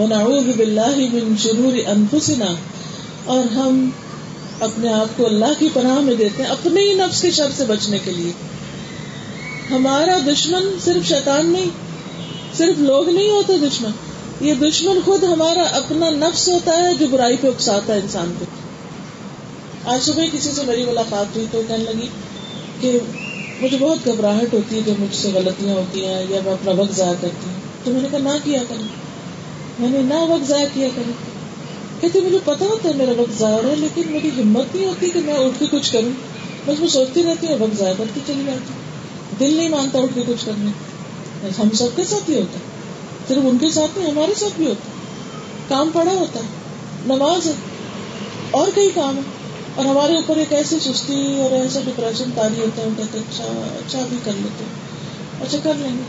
ونعوذ باللہ من شرور انفسنا۔ اور ہم اپنے آپ کو اللہ کی پناہ میں دیتے ہیں، اپنے ہی نفس کے شر سے بچنے کے لیے۔ ہمارا دشمن صرف شیطان نہیں، صرف لوگ نہیں ہوتے دشمن۔ یہ دشمن خود ہمارا اپنا نفس ہوتا ہے جو برائی پہ اکساتا ہے انسان کو۔ آج صبح کسی سے میری ملاقات ہوئی تو کہنے لگی کہ مجھے بہت گھبراہٹ ہوتی ہے جب مجھ سے غلطیاں ہوتی ہیں یا میں اپنا وقت ضائع کرتی ہوں۔ تو میں نے کہا، نہ کیا کریں میں نے نہ وقت ضائع کیا کریں کہتے مجھے پتا ہوتا ہے میرا وقت ضائع ہے، لیکن میری ہمت نہیں ہوتی کہ میں اٹھ کے کچھ کروں۔ بس میں سوچتی رہتی ہوں وقت ضائع کرتی چلی جاتی ہوں۔ دل نہیں مانتا اٹھ کے کچھ کرنے۔ ہم سب کے ساتھ ہی ہوتا ہے۔ صرف ان کے ساتھ نہیں، ہمارے ساتھ بھی ہوتا ہے۔ کام پڑا ہوتا ہے، نماز ہے، اور کئی کام ہے اور ہمارے اوپر ایک ایسی سستی اور ایسا ڈپریشن تاری ہوتا ہے کہتے اچھا اچھا بھی کر لیتے اچھا کر لیں گے۔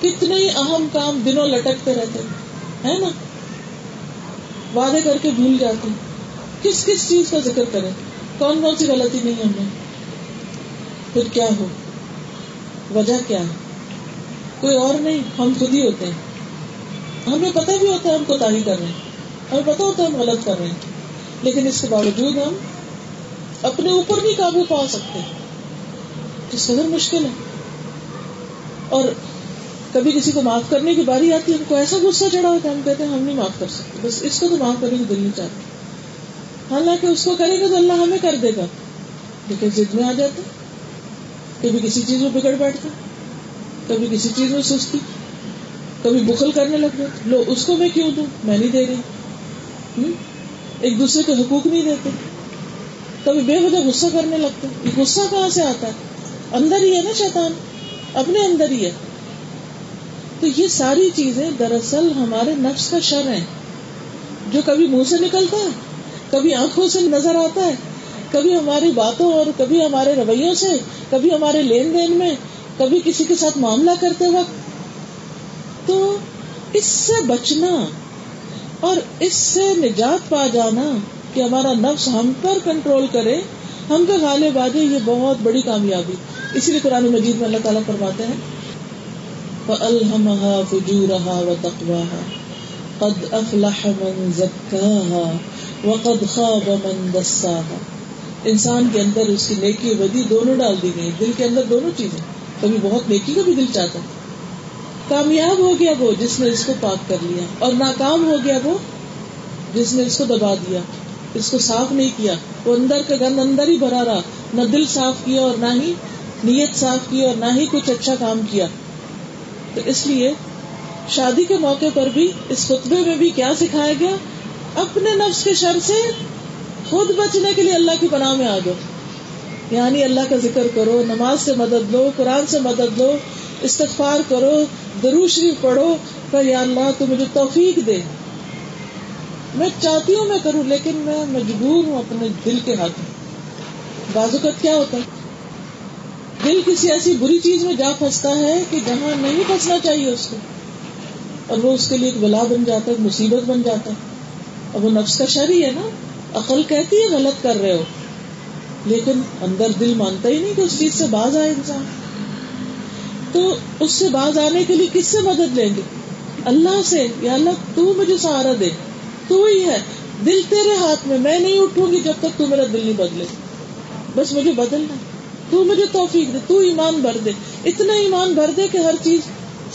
کتنے اہم کام دنوں لٹکتے رہتے ہے نا؟ وعدے کر کے بھول جاتے کس کس چیز کا ذکر کریں؟ کون کون سی غلطی نہیں ہم نے؟ پھر کیا ہو؟ وجہ کیا ہے؟ کوئی اور نہیں، ہم خود ہی ہوتے ہیں۔ ہمیں پتہ بھی ہوتا ہے ہم کوتا کر رہے ہیں۔ ہمیں پتا ہوتا ہے ہم غلط کر رہے ہیں۔ لیکن اس کے باوجود ہم اپنے اوپر نہیں قابو پا سکتے جس قدر مشکل ہے۔ اور کبھی کسی کو معاف کرنے کی باری آتی ہے ہم کو ایسا غصہ چڑھا ہوتا ہے، ہم کہتے ہیں، ہم نہیں معاف کر سکتے۔ بس اس کو تو معاف کرنے کی دل نہیں چاہتے۔ حالانکہ اس کو کرے گا تو اللہ ہمیں کر دے گا۔ لیکن ضد میں آ جاتے۔ کبھی کسی چیز میں بگڑ بیٹھتا کبھی کسی چیز میں سستی۔ کبھی بخل کرنے لگ جاتے۔ لو، اس کو میں کیوں دوں؟ میں نہیں دے رہی۔ ایک دوسرے کے حقوق نہیں دیتے۔ کبھی بے وجہ غصہ کرنے لگتے یہ غصہ کہاں سے آتا ہے؟ اندر ہی ہے نا شیطان۔ اپنے اندر ہی ہے۔ تو یہ ساری چیزیں دراصل ہمارے نفس کا شر ہے جو کبھی منہ سے نکلتا ہے، کبھی آنکھوں سے نظر آتا ہے، کبھی ہماری باتوں اور کبھی ہمارے رویوں سے، کبھی ہمارے لین دین میں، کبھی کسی کے ساتھ معاملہ کرتے وقت۔ تو اس سے بچنا اور اس سے نجات پا جانا کہ ہمارا نفس ہم پر کنٹرول کرے، ہم پہ غالب آ جائے یہ بہت بڑی کامیابی۔ اسی لیے قرآن مجید میں اللہ تعالیٰ فرماتے ہیں فَأَلْهَمَهَا فُجُورَهَا وَتَقْوَاهَا، قَدْ أَفْلَحَ مَنْ زَكَّاهَا وَقَدْ خَابَ مَنْ دَسَّاهَا۔ انسان کے اندر اس کی نیکی بدی دونوں ڈال دی گئی، دل کے اندر دونوں چیزیں۔ کبھی بہت نیکی کا بھی دل چاہتا۔ کامیاب ہو گیا وہ جس نے اس کو پاک کر لیا، اور ناکام ہو گیا وہ جس نے اس کو دبا دیا۔ اس کو صاف نہیں کیا، وہ اندر کا گند اندر ہی بھرا رہا۔ نہ دل صاف کیا اور نہ ہی نیت صاف کی اور نہ ہی کچھ اچھا کام کیا۔ تو اس لیے شادی کے موقع پر بھی، اس خطبے میں بھی کیا سکھایا گیا؟ اپنے نفس کے شر سے خود بچنے کے لیے اللہ کی پناہ میں آ جاؤ۔ یعنی اللہ کا ذکر کرو، نماز سے مدد لو، قرآن سے مدد لو، استغفار کرو درو شریف پڑھو کہ یا اللہ تو مجھے توفیق دے۔ میں چاہتی ہوں میں کروں، لیکن میں مجبور ہوں اپنے دل کے ہاتھ میں۔ بازوقت کیا ہوتا ہے؟ دل کسی ایسی بری چیز میں جا پھنستا ہے کہ جہاں نہیں پھنسنا چاہیے اس کو، اور وہ اس کے لیے ایک بلا بن جاتا ہے مصیبت بن جاتا ہے۔ اور وہ نفس کا شر ہی ہے نا، عقل کہتی ہے غلط کر رہے ہو، لیکن اندر دل مانتا ہی نہیں کہ اس چیز سے باز آئے انسان۔ تو اس سے باز آنے کے لیے کس سے مدد لیں گے؟ اللہ سے، یا اللہ تو مجھے سہارا دے۔ تو ہی ہے۔ دل تیرے ہاتھ میں میں نہیں اٹھوں گی جب تک تو میرا دل نہیں بدلے۔ بس مجھے بدلنا تو مجھے توفیق دے، تو ایمان بھر دے۔ اتنا ایمان بھر دے کہ ہر چیز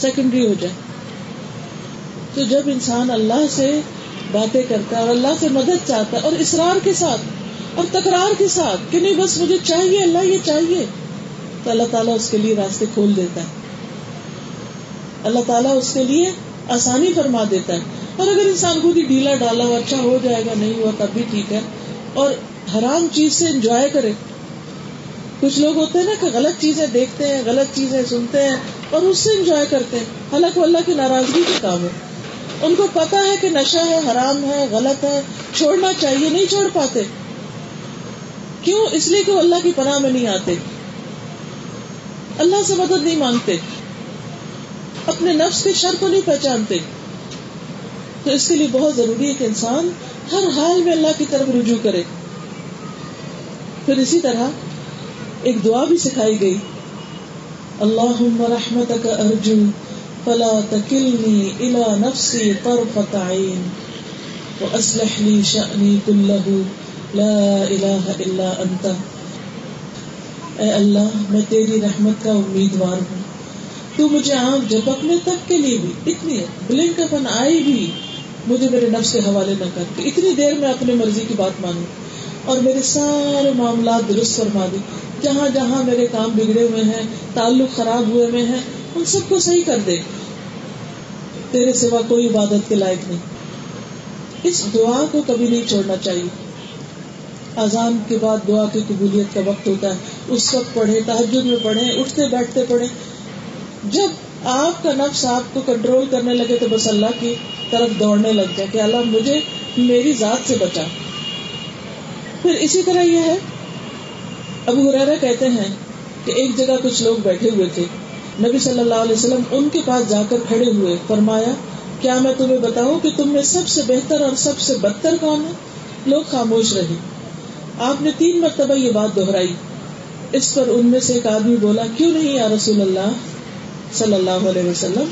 سیکنڈری ہو جائے۔ تو جب انسان اللہ سے باتیں کرتا ہے اور اللہ سے مدد چاہتا ہے اور اسرار کے ساتھ اور تکرار کے ساتھ کہ نہیں، بس مجھے چاہیے، اللہ یہ چاہیے، تو اللہ تعالیٰ اس کے لیے راستے کھول دیتا ہے۔ اللہ تعالیٰ اس کے لیے آسانی فرما دیتا ہے۔ اور اگر انسان خود ہی ڈھیلا ڈالا ہوا اچھا ہو جائے گا، نہیں ہوا، تب بھی ٹھیک ہے۔ اور حرام چیز سے انجوائے کرے۔ کچھ لوگ ہوتے ہیں نا کہ غلط چیزیں دیکھتے ہیں، غلط چیزیں سنتے ہیں اور اس سے انجوائے کرتے ہیں۔ حالانکہ اللہ کی ناراضگی کے کام ہے۔ ان کو پتا ہے کہ نشہ ہے، حرام ہے، غلط ہے۔ چھوڑنا چاہیے، نہیں چھوڑ پاتے۔ کیوں؟ اس لیے کہ وہ اللہ کی پناہ میں نہیں آتے۔ اللہ سے مدد نہیں مانگتے۔ اپنے نفس کے شر کو نہیں پہچانتے۔ تو اس کے لیے بہت ضروری ہے کہ انسان ہر حال میں اللہ کی طرف رجوع کرے۔ پھر اسی طرح ایک دعا بھی سکھائی گئی۔ اللہ رحمت کا ارجن فلا تکلنی الا نفسی طرفت عین واسلح لی شأنی کلہ لا الہ الا انت۔ اے اللہ، میں تیری رحمت کا امیدوار ہوں۔ تو مجھے آنکھ جھپکنے تک کے لیے بھی اتنی بلنک اپن آئی بھی۔ مجھے میرے نفس کے حوالے نہ کر کے اتنی دیر میں اپنی مرضی کی بات مانوں اور میرے سارے معاملات درست فرما دی جہاں جہاں میرے کام بگڑے ہوئے ہیں، تعلق خراب ہوئے ہوئے ہیں، ان سب کو صحیح کر دے۔ تیرے سوا کوئی عبادت کے لائق نہیں۔ اس دعا کو کبھی نہیں چھوڑنا چاہیے۔ اذان کے بعد دعا کی قبولیت کا وقت ہوتا ہے۔ اس وقت پڑھے تحجد میں پڑھے اٹھتے بیٹھتے پڑھے جب آپ کا نفس آپ کو کنٹرول کرنے لگے تو بس اللہ کی طرف دوڑنے لگ جائے کہ اللہ مجھے میری ذات سے بچا۔ پھر اسی طرح یہ ہے۔ ابو ہرارا کہتے ہیں کہ ایک جگہ کچھ لوگ بیٹھے ہوئے تھے۔ نبی صلی اللہ علیہ وسلم ان کے پاس جا کر کھڑے ہوئے۔ فرمایا، کیا میں تمہیں بتاؤں کہ تم میں سب سے بہتر اور سب سے بدتر کون ہے؟ لوگ خاموش رہے۔ آپ نے تین مرتبہ یہ بات دہرائی۔ اس پر ان میں سے ایک آدمی بولا، کیوں نہیں یا رسول اللہ؟ صلی اللہ علیہ وسلم،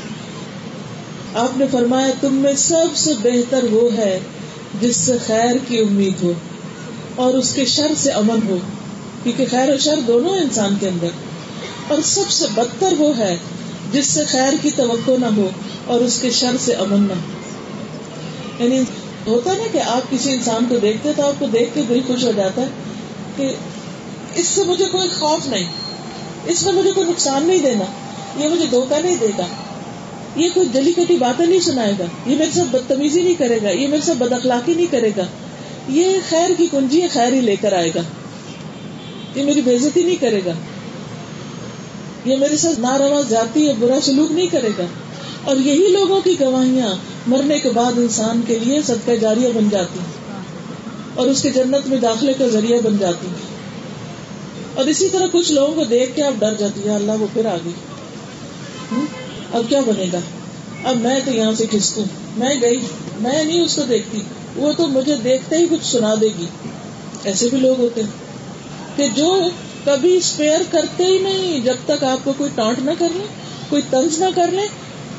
آپ نے فرمایا، تم میں سب سے بہتر وہ ہے جس سے خیر کی امید ہو اور اس کے شر سے امن ہو، کیونکہ خیر و شر دونوں انسان کے اندر۔ اور سب سے بدتر وہ ہے جس سے خیر کی توقع نہ ہو اور اس کے شر سے امن نہ ہو۔ یعنی ہوتا نا کہ آپ کسی انسان کو دیکھتے تو آپ کو دیکھ کے دل خوش ہو جاتا ہے کہ اس سے مجھے کوئی خوف نہیں، اس میں مجھے کوئی نقصان نہیں دینا۔ یہ مجھے دھوکہ نہیں دے گا۔ یہ کوئی جلی کٹی باتیں نہیں سنائے گا۔ یہ میرے ساتھ بدتمیزی نہیں کرے گا۔ یہ میرے ساتھ بد اخلاقی نہیں کرے گا۔ یہ خیر کی کنجی خیر ہی لے کر آئے گا۔ یہ میری بےزتی نہیں کرے گا۔ یہ میرے ساتھ ناروا جاتی یا برا سلوک نہیں کرے گا۔ اور یہی لوگوں کی گواہیاں مرنے کے بعد انسان کے لیے صدقہ جاریہ بن جاتی اور اس کے جنت میں داخلے کا ذریعہ بن جاتی اور اسی طرح کچھ لوگوں کو دیکھ کے آپ ڈر جاتی ہیں اللہ وہ پھر آ گئی اب کیا بنے گا؟ اب میں تو یہاں سے کھسکوں میں گئی، میں نہیں اس کو دیکھتی۔ وہ تو مجھے دیکھتے ہی کچھ سنا دے گی۔ ایسے بھی لوگ ہوتے کہ جو کبھی اسپیئر کرتے ہی نہیں، جب تک آپ کو کوئی ٹانٹ نہ کر لے، کوئی تنز نہ کر لے،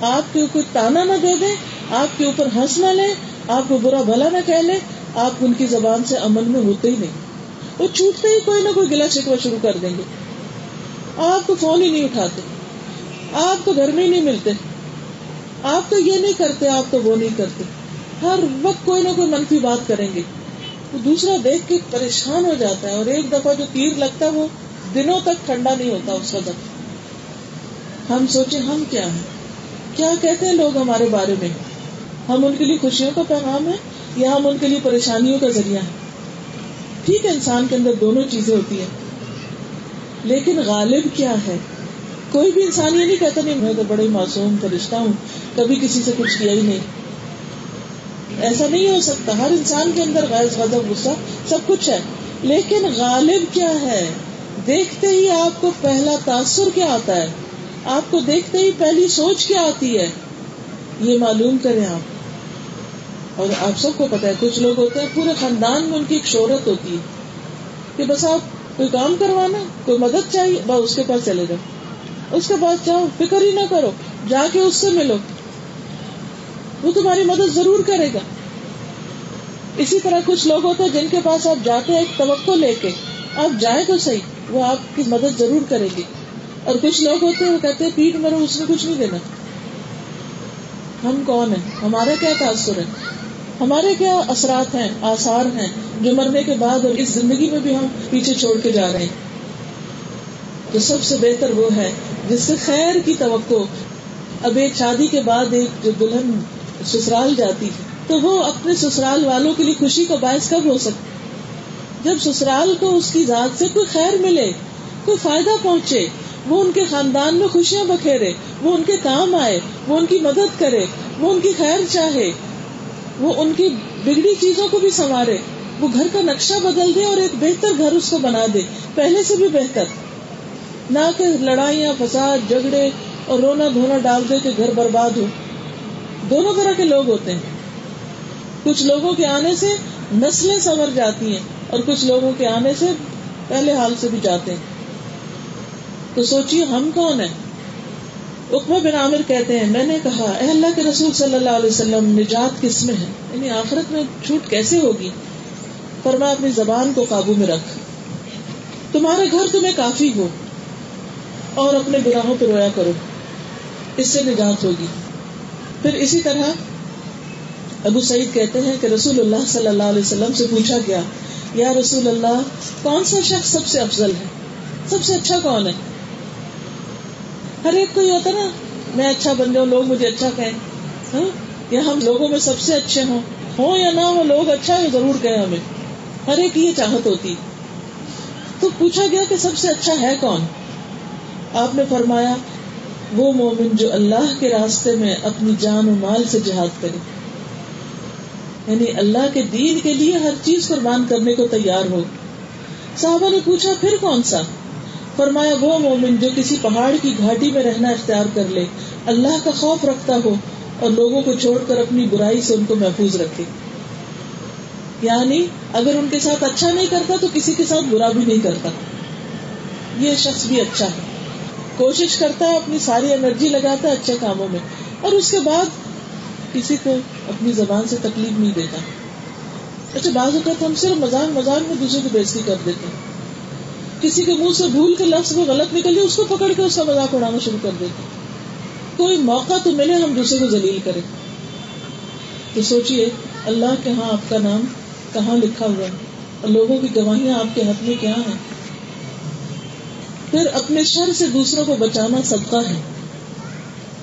آپ کے کوئی تانا نہ دے دے، آپ کے اوپر ہنس نہ لے، آپ کو برا بھلا نہ کہہ لے، آپ ان کی زبان سے عمل میں ہوتے ہی نہیں۔ وہ چھوٹتے ہی کوئی نہ کوئی گلا شکوا شروع کر دیں گے۔ آپ کو فون ہی نہیں اٹھاتے۔ آپ تو گھر میں ہی نہیں ملتے۔ آپ تو یہ نہیں کرتے، آپ تو وہ نہیں کرتے۔ ہر وقت کوئی نہ کوئی منفی بات کریں گے۔ تو دوسرا دیکھ کے پریشان ہو جاتا ہے اور ایک دفعہ جو تیر لگتا ہے، وہ دنوں تک ٹھنڈا نہیں ہوتا اس وقت۔ ہم سوچے ہم کیا ہیں؟ کیا کہتے ہیں لوگ ہمارے بارے میں؟ ہم ان کے لیے خوشیوں کا پیغام ہے یا ہم ان کے لیے پریشانیوں کا ذریعہ ہے ٹھیک ہے، انسان کے اندر دونوں چیزیں ہوتی ہیں۔ لیکن غالب کیا ہے؟ کوئی بھی انسان یہ نہیں کہتا نہیں میں تو بڑے معصوم فرشتہ ہوں، کبھی کسی سے کچھ کیا ہی نہیں۔ ایسا نہیں ہو سکتا، ہر انسان کے اندر غیر غضب، غصہ سب کچھ ہے۔ لیکن غالب کیا ہے؟ دیکھتے ہی آپ کو پہلا تاثر کیا آتا ہے۔ آپ کو دیکھتے ہی پہلی سوچ کیا آتی ہے۔ یہ معلوم کریں آپ۔ اور آپ سب کو پتا ہے، کچھ لوگ ہوتے ہیں، پورے خاندان میں ان کی ایک شہرت ہوتی ہے کہ بس آپ کوئی کام کروانا، کوئی مدد چاہیے، بس اس کے پاس چلے جاؤ۔ اس کے پاس جاؤ فکر ہی نہ کرو، جا کے اس سے ملو۔ وہ تمہاری مدد ضرور کرے گا۔ اسی طرح کچھ لوگ ہوتے ہیں جن کے پاس آپ جاتے ہیں ایک توقع لے کے۔ آپ جائیں تو صحیح، وہ آپ کی مدد ضرور کرے گی اور کچھ لوگ ہوتے ہیں وہ کہتے ہیں پیٹ مرو اس نے کچھ نہیں دینا۔ ہم کون ہیں؟ ہمارا کیا تاثر ہے؟ ہمارے کیا اثرات ہیں، آثار ہیں جو مرنے کے بعد اور اس زندگی میں بھی ہم پیچھے چھوڑ کے جا رہے ہیں؟ تو سب سے بہتر وہ ہے جس سے خیر کی توقع اب ایک شادی کے بعد ایک جو دلہن سسرال جاتی ہے، تو وہ اپنے سسرال والوں کے لیے خوشی کا باعث کب ہو سکتا جب سسرال کو اس کی ذات سے کوئی خیر ملے، کوئی فائدہ پہنچے، وہ ان کے خاندان میں خوشیاں بکھیرے، وہ ان کے کام آئے، وہ ان کی مدد کرے، وہ ان کی خیر چاہے، وہ ان کی بگڑی چیزوں کو بھی سنوارے، وہ گھر کا نقشہ بدل دے اور ایک بہتر گھر اس کو بنا دے۔ پہلے سے بھی بہتر۔ نہ کہ لڑائیاں، فساد، جھگڑے اور رونا دھونا ڈال دے کہ گھر برباد ہو۔ دونوں طرح کے لوگ ہوتے ہیں۔ کچھ لوگوں کے آنے سے نسلیں سنور جاتی ہیں اور کچھ لوگوں کے آنے سے پہلے حال سے بھی جاتے ہیں۔ تو سوچیے ہم کون ہیں؟ اکبا بن عامر کہتے ہیں، میں نے کہا، اے اللہ کے رسول صلی اللہ علیہ وسلم، نجات کس میں ہے؟ یعنی آخرت میں چھوٹ کیسے ہوگی؟ پر میں اپنی زبان کو قابو میں رکھ۔ تمہارا گھر تمہیں کافی ہو۔ اور اپنے گناہوں پہ رویا کرو۔ اس سے نجات ہوگی۔ پھر اسی طرح ابو سعید کہتے ہیں کہ رسول اللہ صلی اللہ علیہ وسلم سے پوچھا گیا، یا رسول اللہ، کون سا شخص سب سے افضل ہے؟ سب سے اچھا کون ہے؟ ہر ایک کو یہ ہوتا نا، میں اچھا بن جاؤں لوگ مجھے اچھا کہیں۔ ہاں؟ یا ہم لوگوں میں سب سے اچھے ہوں۔ ہوں یا نہ ہو لوگ اچھا ہے، ضرور کہیں ہمیں۔ ہر ایک یہ چاہت ہوتی۔ تو پوچھا گیا کہ سب سے اچھا ہے کون؟ آپ نے فرمایا، وہ مومن جو اللہ کے راستے میں اپنی جان و مال سے جہاد کرے۔ یعنی اللہ کے دین کے لیے ہر چیز قربان کرنے کو تیار ہو۔ صحابہ نے پوچھا، پھر کون سا؟ فرمایا، وہ مومن جو کسی پہاڑ کی گھاٹی میں رہنا اختیار کر لے، اللہ کا خوف رکھتا ہو اور لوگوں کو چھوڑ کر اپنی برائی سے ان کو محفوظ رکھے۔ یعنی اگر ان کے ساتھ اچھا نہیں کرتا تو کسی کے ساتھ برا بھی نہیں کرتا۔ یہ شخص بھی اچھا ہے۔ کوشش کرتا ہے، اپنی ساری انرجی لگاتا ہے اچھے کاموں میں، اور اس کے بعد کسی کو اپنی زبان سے تکلیف نہیں دیتا۔ اچھا بعض اوقات ہم صرف مزاق مزاق میں دوسرے کی بےزتی کر دیتے ہیں۔ کسی کے منہ سے بھول کے لفظ میں غلط نکل اس کو پکڑ کے اس کا مذاق اڑانا شروع کر دیتے کوئی موقع تو ملے، ہم دوسرے کو ذلیل کریں۔ تو سوچیے اللہ کے ہاں آپ کا نام کہاں لکھا ہوا ہے؟ اور لوگوں کی گواہیاں آپ کے ہاتھ میں کیا ہیں؟ پھر اپنے شر سے دوسروں کو بچانا صدقہ ہے۔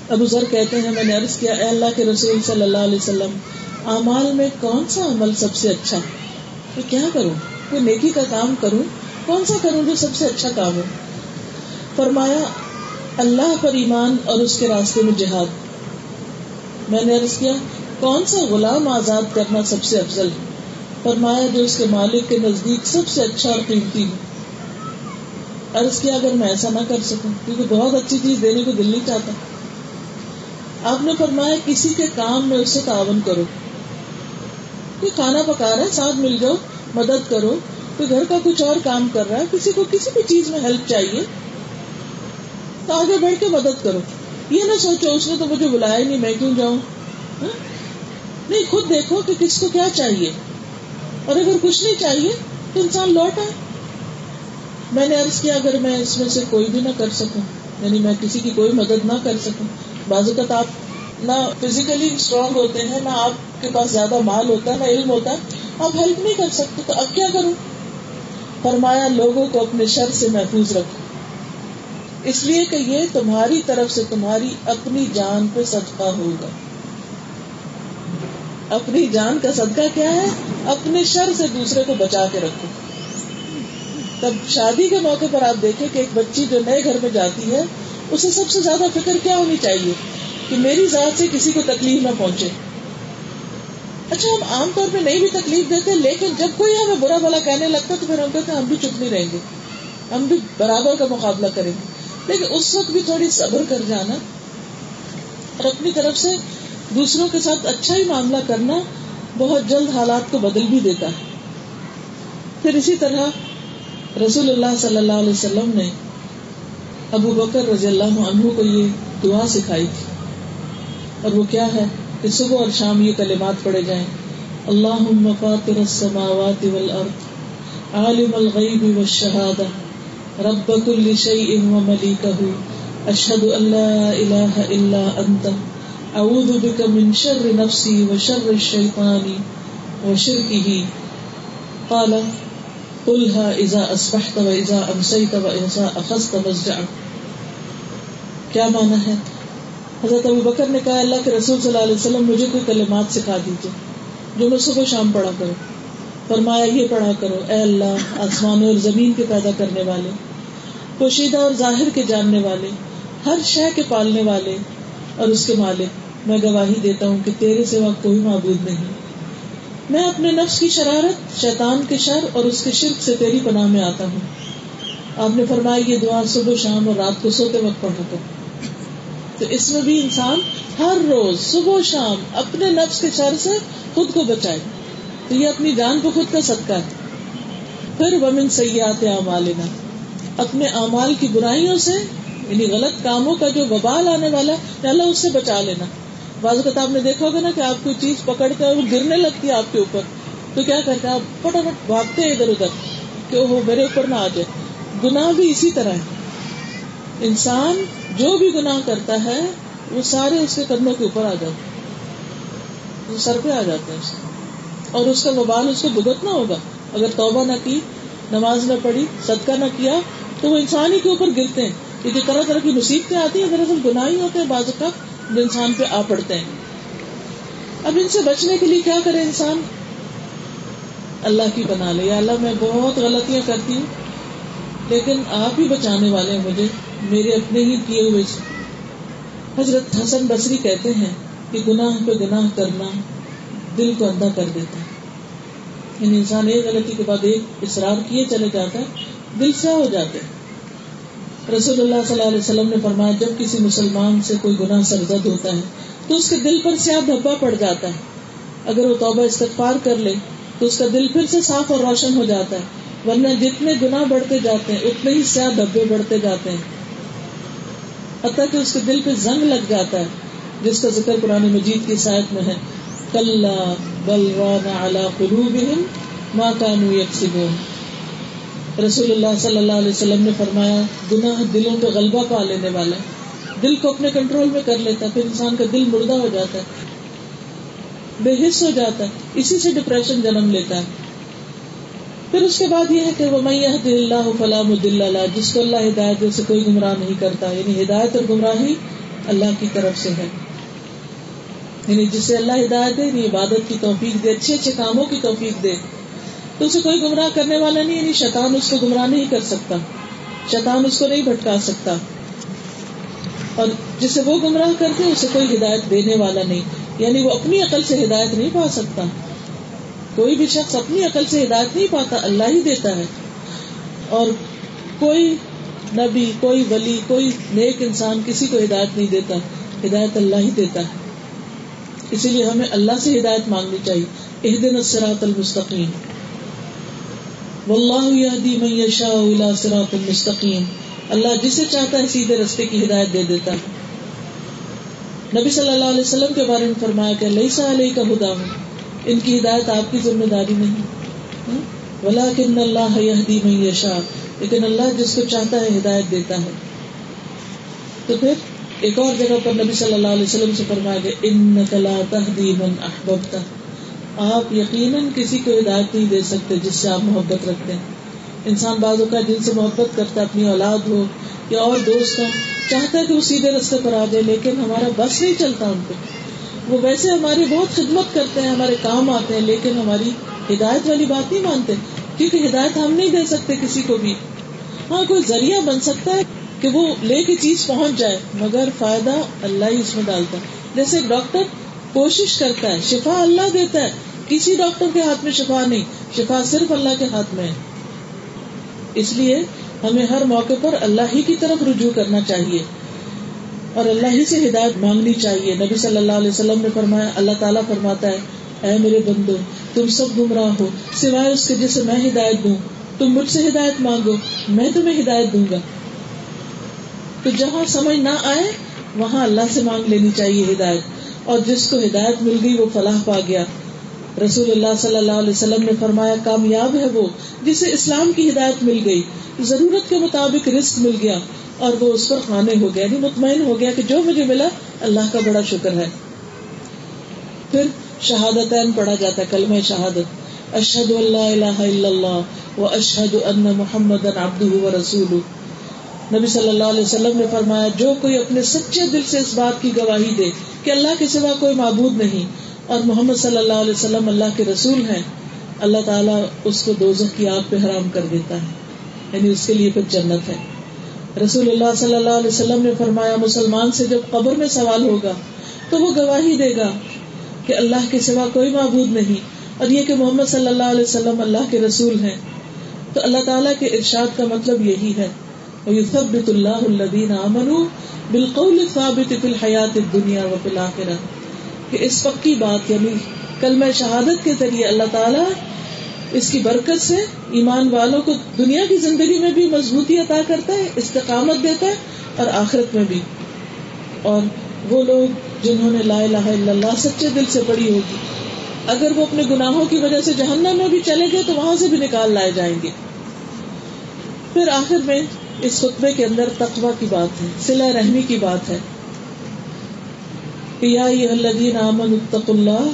ابو ذر کہتے ہیں، میں نے عرض کیا، اے اللہ کے رسول صلی اللہ علیہ وسلم، اعمال میں کون سا عمل سب سے اچھا؟ تو کیا کروں؟ کوئی نیکی کا کام کروں؟ کون سا کروں جو سب سے اچھا کام ہو؟ فرمایا، اللہ پر ایمان اور اس کے راستے میں جہاد۔ میں نے عرض کیا، کون سا غلام آزاد کرنا سب سے افضل ہے؟ فرمایا، جو اس کے مالک کے نزدیک سب سے اچھا اور قیمتی ہو۔ عرض کیا اگر میں ایسا نہ کر سکوں، کیونکہ بہت اچھی چیز دینے کو دل نہیں چاہتا آپ نے فرمایا کسی کے کام میں اسے تعاون کرو۔ کوئی کھانا پکا رہا ہے، ساتھ مل جاؤ، مدد کرو۔ کوئی گھر کا کچھ اور کام کر رہا ہے، کسی کو کسی بھی چیز میں ہیلپ چاہیے۔ تو آگے بڑھ کے مدد کرو۔ یہ نہ سوچو اس نے تو مجھے بلایا نہیں، میں کیوں جاؤں؟ ہاں؟ نہیں، خود دیکھو کہ کس کو کیا چاہیے۔ اور اگر کچھ نہیں چاہیے تو انسان لوٹ آئے میں نے عرض کیا، اگر میں اس میں سے کوئی بھی نہ کر سکوں یعنی میں کسی کی کوئی مدد نہ کر سکوں، بعض اوقات آپ نہ فزیکلی اسٹرانگ ہوتے ہیں، نہ آپ کے پاس زیادہ مال ہوتا ہے، نہ علم ہوتا ہے، آپ ہیلپ نہیں کر سکتے، تو اب کیا کروں؟ فرمایا، لوگوں کو اپنے شر سے محفوظ رکھو۔ اس لیے کہ یہ تمہاری طرف سے تمہاری اپنی جان پہ صدقہ ہوگا۔ اپنی جان کا صدقہ کیا ہے؟ اپنے شر سے دوسرے کو بچا کے رکھو۔ تب شادی کے موقع پر آپ دیکھیں کہ ایک بچی جو نئے گھر میں جاتی ہے، اسے سب سے زیادہ فکر کیا ہونی چاہیے کہ میری ذات سے کسی کو تکلیف نہ پہنچے۔ اچھا ہم عام طور پہ نہیں بھی تکلیف دیتے، لیکن جب کوئی ہمیں برا بھلا کہنے لگتا تو پھر ہم کہتے ہم بھی چپ نہیں رہیں گے۔ ہم بھی برابر کا مقابلہ کریں گے۔ لیکن اس وقت بھی تھوڑی صبر کر جانا اور اپنی طرف سے دوسروں کے ساتھ اچھا ہی معاملہ کرنا بہت جلد حالات کو بدل بھی دیتا ہے۔ پھر اسی طرح رسول اللہ صلی اللہ علیہ وسلم نے ابو بکر رضی اللہ عنہ کو یہ دعا سکھائی تھی۔ اور وہ کیا ہے کہ صبح اور شام یہ کلمات پڑے جائیں۔ اللہ فاطر السماوات والارض، عالم الغیب والشہادہ، رب كل شيء ومليكه اشهد ان لا اله الا انت، اعوذ بك من شر نفسي وشر الشيطان وشركه قال قلها اذا اصبحت واذا امسيت واذا اخذت مسجعك کیا مانا ہے؟ حضرت ابو بکر نے کہا، اللہ کے رسول صلی اللہ علیہ وسلم مجھے کوئی کلمات سکھا دیجیے جو میں صبح شام پڑھا کروں فرمایا، یہ پڑھا کرو، اے اللہ، آسمانوں اور زمین کے پیدا کرنے والے، پوشیدہ اور ظاہر کے جاننے والے، ہر شے کے پالنے والے اور اس کے مالک، میں گواہی دیتا ہوں کہ تیرے سوا کوئی معبود نہیں۔ میں اپنے نفس کی شرارت، شیطان کے شر اور اس کے شرک سے تیری پناہ میں آتا ہوں۔ آپ نے فرمایا، یہ دعا صبح، شام اور رات کو سوتے وقت پڑھا کر تو اس میں بھی انسان ہر روز صبح شام اپنے نفس کے شر سے خود کو بچائے۔ تو یہ اپنی جان کو خود کا صدقہ ہے۔ پھر ومن سیاحت عمالنا اپنے اعمال کی برائیوں سے یعنی غلط کاموں کا جو ببال آنے والا ہے اللہ اس سے بچا لینا۔ بعض اوقات آپ نے دیکھا ہوگا نا کہ آپ کوئی چیز پکڑ کر وہ گرنے لگتی ہے آپ کے اوپر، تو کیا کرتے ہیں آپ فٹافٹ بھاگتے ہیں ادھر ادھر کہ وہ میرے اوپر نہ آ جائے۔ گناہ بھی اسی طرح ہے۔ انسان جو بھی گناہ کرتا ہے، وہ سارے اس کے قدموں کے اوپر آ جاتے سر پہ آ جاتے ہیں اور اس کا وبال اس کو بھگتنا ہوگا۔ اگر توبہ نہ کی، نماز نہ پڑھی، صدقہ نہ کیا، تو وہ انسان ہی کے اوپر گرتے ہیں۔ کیونکہ طرح طرح کی مصیبتیں آتی ہیں، دراصل گناہ ہی ہوتے ہیں بازو کا جو انسان پہ آ پڑتے ہیں۔ اب ان سے بچنے کے لیے کیا کرے انسان؟ اللہ کی بنا لے۔ یا اللہ، میں بہت غلطیاں کرتی ہوں، لیکن آپ ہی بچانے والے ہیں مجھے، میرے اپنے ہی کیے ہوئے۔ سے حضرت حسن بصری کہتے ہیں کہ گناہ پہ گناہ کرنا دل کو اندھا کر دیتا ہے۔ یعنی انسان ایک غلطی کے بعد ایک اصرار کیے چلے جاتا ہے، دل سے ہو جاتے رسول اللہ صلی اللہ علیہ وسلم نے فرمایا، جب کسی مسلمان سے کوئی گناہ سرزد ہوتا ہے، تو اس کے دل پر سیاہ دھبا پڑ جاتا ہے۔ اگر وہ توبہ استغفار کر لے، تو اس کا دل پھر سے صاف اور روشن ہو جاتا ہے۔ ورنہ جتنے گناہ بڑھتے جاتے ہیں، اتنے ہی سیاہ دھبے بڑھتے جاتے ہیں۔ حتیٰ کہ اس کے دل پہ زنگ لگ جاتا ہے، جس کا ذکر قرآن مجید کی سائت میں ہے۔ کل بلوان اعلی ما کانو یکسبون۔ رسول اللہ صلی اللہ علیہ وسلم نے فرمایا، گناہ دلوں پہ غلبہ پا لینے والا ہے۔ دل کو اپنے کنٹرول میں کر لیتا ہے، پھر انسان کا دل مردہ ہو جاتا ہے۔ بے حص ہو جاتا ہے۔ اسی سے ڈپریشن جنم لیتا ہے۔ پھر اس کے بعد یہ ہے کہ وہ میں اللہ فلام اللہ جس کو اللہ ہدایت سے کوئی گمراہ نہیں کرتا۔ یعنی ہدایت اور گمراہی اللہ کی طرف سے ہے۔ یعنی جسے اللہ ہدایت دے یعنی عبادت کی توفیق دے، اچھے اچھے کاموں کی توفیق دے۔ تو اسے کوئی گمراہ کرنے والا نہیں یعنی شیطان اس کو گمراہ نہیں کر سکتا۔ شیطان اس کو نہیں بھٹکا سکتا۔ اور جسے وہ گمراہ کرتے اسے کوئی ہدایت دینے والا نہیں۔ یعنی وہ اپنی عقل سے ہدایت نہیں پا سکتا۔ کوئی بھی شخص اپنی عقل سے ہدایت نہیں پاتا، اللہ ہی دیتا ہے۔ اور کوئی نبی، کوئی ولی، کوئی نیک انسان کسی کو ہدایت نہیں دیتا۔ ہدایت اللہ ہی دیتا ہے۔ اسی لیے ہمیں اللہ سے ہدایت مانگنی چاہیے۔ اح دن المستقیم۔ واللہ یہدی من یشاء الى صراط مستقیم۔ اللہ جسے چاہتا ہے سیدھے رستے کی ہدایت دے دیتا ہے۔ نبی صلی اللہ علیہ وسلم کے بارے میں فرمایا کہ لیسا علیہ کا ہدا ہوں ان کی ہدایت آپ کی ذمہ داری نہیں۔ ہاں؟ ولیکن اللہ یہدی من یشاء، لیکن اللہ جس کو چاہتا ہے ہدایت دیتا ہے۔ تو پھر ایک اور جگہ پر نبی صلی اللہ علیہ وسلم سے فرمایا کہ انک لا تهدی من احببت آپ یقیناً کسی کو ہدایت نہیں دے سکتے جس سے آپ محبت رکھتے ہیں۔ انسان بعض کا جن سے محبت کرتا ہے، اپنی اولاد ہو یا اور دوست ہو، چاہتا ہے کہ وہ سیدھے رستے پر آ جائے، لیکن ہمارا بس نہیں چلتا ان پہ۔ وہ ویسے ہماری بہت خدمت کرتے ہیں، ہمارے کام آتے ہیں، لیکن ہماری ہدایت والی بات نہیں مانتے، کیونکہ ہدایت ہم نہیں دے سکتے کسی کو بھی۔ ہاں کوئی ذریعہ بن سکتا ہے کہ وہ لے کے چیز پہنچ جائے، مگر فائدہ اللہ ہی اس میں ڈالتا ہے۔ جیسے ڈاکٹر کوشش کرتا ہے، شفا اللہ دیتا ہے کسی ڈاکٹر کے ہاتھ میں شفا نہیں، شفا صرف اللہ کے ہاتھ میں ہے۔ اس لیے ہمیں ہر موقع پر اللہ ہی کی طرف رجوع کرنا چاہیے۔ اور اللہ ہی سے ہدایت مانگنی چاہیے۔ نبی صلی اللہ علیہ وسلم نے فرمایا، اللہ تعالیٰ فرماتا ہے، اے میرے بندو، تم سب گمراہ ہو، سوائے اس کے جسے میں ہدایت دوں۔ تم مجھ سے ہدایت مانگو، میں تمہیں ہدایت دوں گا۔ تو جہاں سمجھ نہ آئے، وہاں اللہ سے مانگ لینی چاہیے ہدایت۔ اور جس کو ہدایت مل گئی، وہ فلاح پا گیا۔ رسول اللہ صلی اللہ علیہ وسلم نے فرمایا، کامیاب ہے وہ جسے اسلام کی ہدایت مل گئی، ضرورت کے مطابق رسک مل گیا اور وہ اس پر خانے ہو گیا یعنی مطمئن ہو گیا کہ جو مجھے ملا اللہ کا بڑا شکر ہے۔ پھر شہادت پڑھا جاتا ہے، کلمہ شہادت۔ اشد اللہ الہ الا اللہ و اشد ان محمد عبدہ و رسول نبی صلی اللہ علیہ وسلم نے فرمایا، جو کوئی اپنے سچے دل سے اس بات کی گواہی دے کہ اللہ کے سوا کوئی معبود نہیں اور محمد صلی اللہ علیہ وسلم اللہ کے رسول ہیں، اللہ تعالیٰ اس کو دوزخ کی آگ پہ حرام کر دیتا ہے یعنی اس کے لیے پھر جنت ہے۔ رسول اللہ صلی اللہ علیہ وسلم نے فرمایا، مسلمان سے جب قبر میں سوال ہوگا تو وہ گواہی دے گا کہ اللہ کے سوا کوئی معبود نہیں۔ اور یہ کہ محمد صلی اللہ علیہ وسلم اللہ کے رسول ہیں، تو اللہ تعالیٰ کے ارشاد کا مطلب یہی ہے۔ وَيُثَبِّتُ اللَّهُ الَّذِينَ آمَنُوا بِالْقَوْلِ الثَّابِتِ فِي الْحَيَاةِ الدُّنْيَا وَفِي الْآخِرَةِ۔ کہ اس پکی بات یعنی کل میں شہادت کے ذریعے اللہ تعالیٰ اس کی برکت سے ایمان والوں کو دنیا کی زندگی میں بھی مضبوطی عطا کرتا ہے، استقامت دیتا ہے اور آخرت میں بھی۔ اور وہ لوگ جنہوں نے لا الہ الا اللہ سچے دل سے پڑی ہوگی، اگر وہ اپنے گناہوں کی وجہ سے جہنم میں بھی چلے گئے تو وہاں سے بھی نکال لائے جائیں گے۔ پھر آخر میں اس خطبے کے اندر تقوی کی بات ہے سلا رحمی کی بات ہے۔ کہ یا الذین آمنوا اتقوا اللہ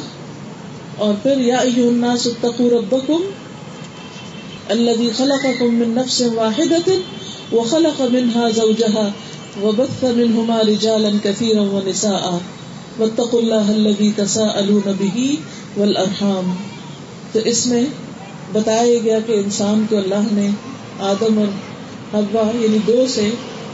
اور پھر یا ایھا الناس اتقوا ربکم الذي خلقكم من نفس واحدة وخلق منها زوجها وبث منهما رجالا كثيرا ونساء. واتقوا الله الذي تساءلون به والارحام تو اس میں بتایا گیا کہ انسان کو اللہ نے آدم اور حوا یعنی دو سے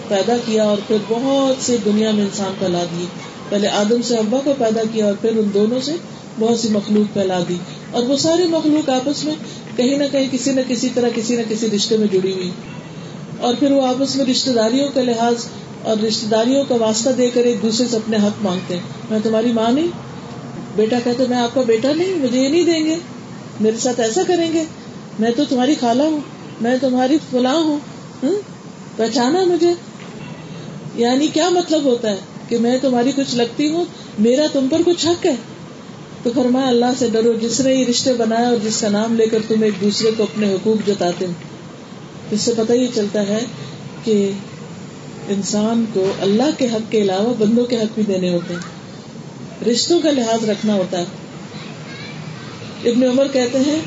پیدا کیا اور پھر بہت سے دنیا میں انسان پھیلا دیے پہلے آدم سے ابا کو پیدا کیا اور پھر ان دونوں سے بہت سی مخلوق پھیلا دی۔ اور وہ ساری مخلوق آپس میں کہیں نہ کہیں کسی نہ کسی طرح کسی نہ کسی رشتے میں جڑی ہوئی۔ اور پھر وہ آپس میں رشتے داریوں کا لحاظ اور رشتے داریوں کا واسطہ دے کر ایک دوسرے سے اپنے حق مانگتے ہیں۔ میں تمہاری ماں نہیں۔ بیٹا کہتے میں آپ کا بیٹا نہیں، مجھے یہ نہیں دیں گے۔ میرے ساتھ ایسا کریں گے۔ میں تو تمہاری خالہ ہوں، میں تمہاری فلاں ہوں۔ پہچانا مجھے۔ یعنی کیا مطلب ہوتا ہے؟ کہ میں تمہاری کچھ لگتی ہوں، میرا تم پر کچھ حق ہے۔ تو فرمایا، اللہ سے ڈرو، جس نے یہ رشتے بنایا اور جس کا نام لے کر تم ایک دوسرے کو اپنے حقوق جتاتے ہو۔ اس سے پتہ یہ چلتا ہے کہ انسان کو اللہ کے حق کے علاوہ بندوں کے حق بھی دینے ہوتے ہیں۔ رشتوں کا لحاظ رکھنا ہوتا ہے۔ ابن عمر کہتے ہیں،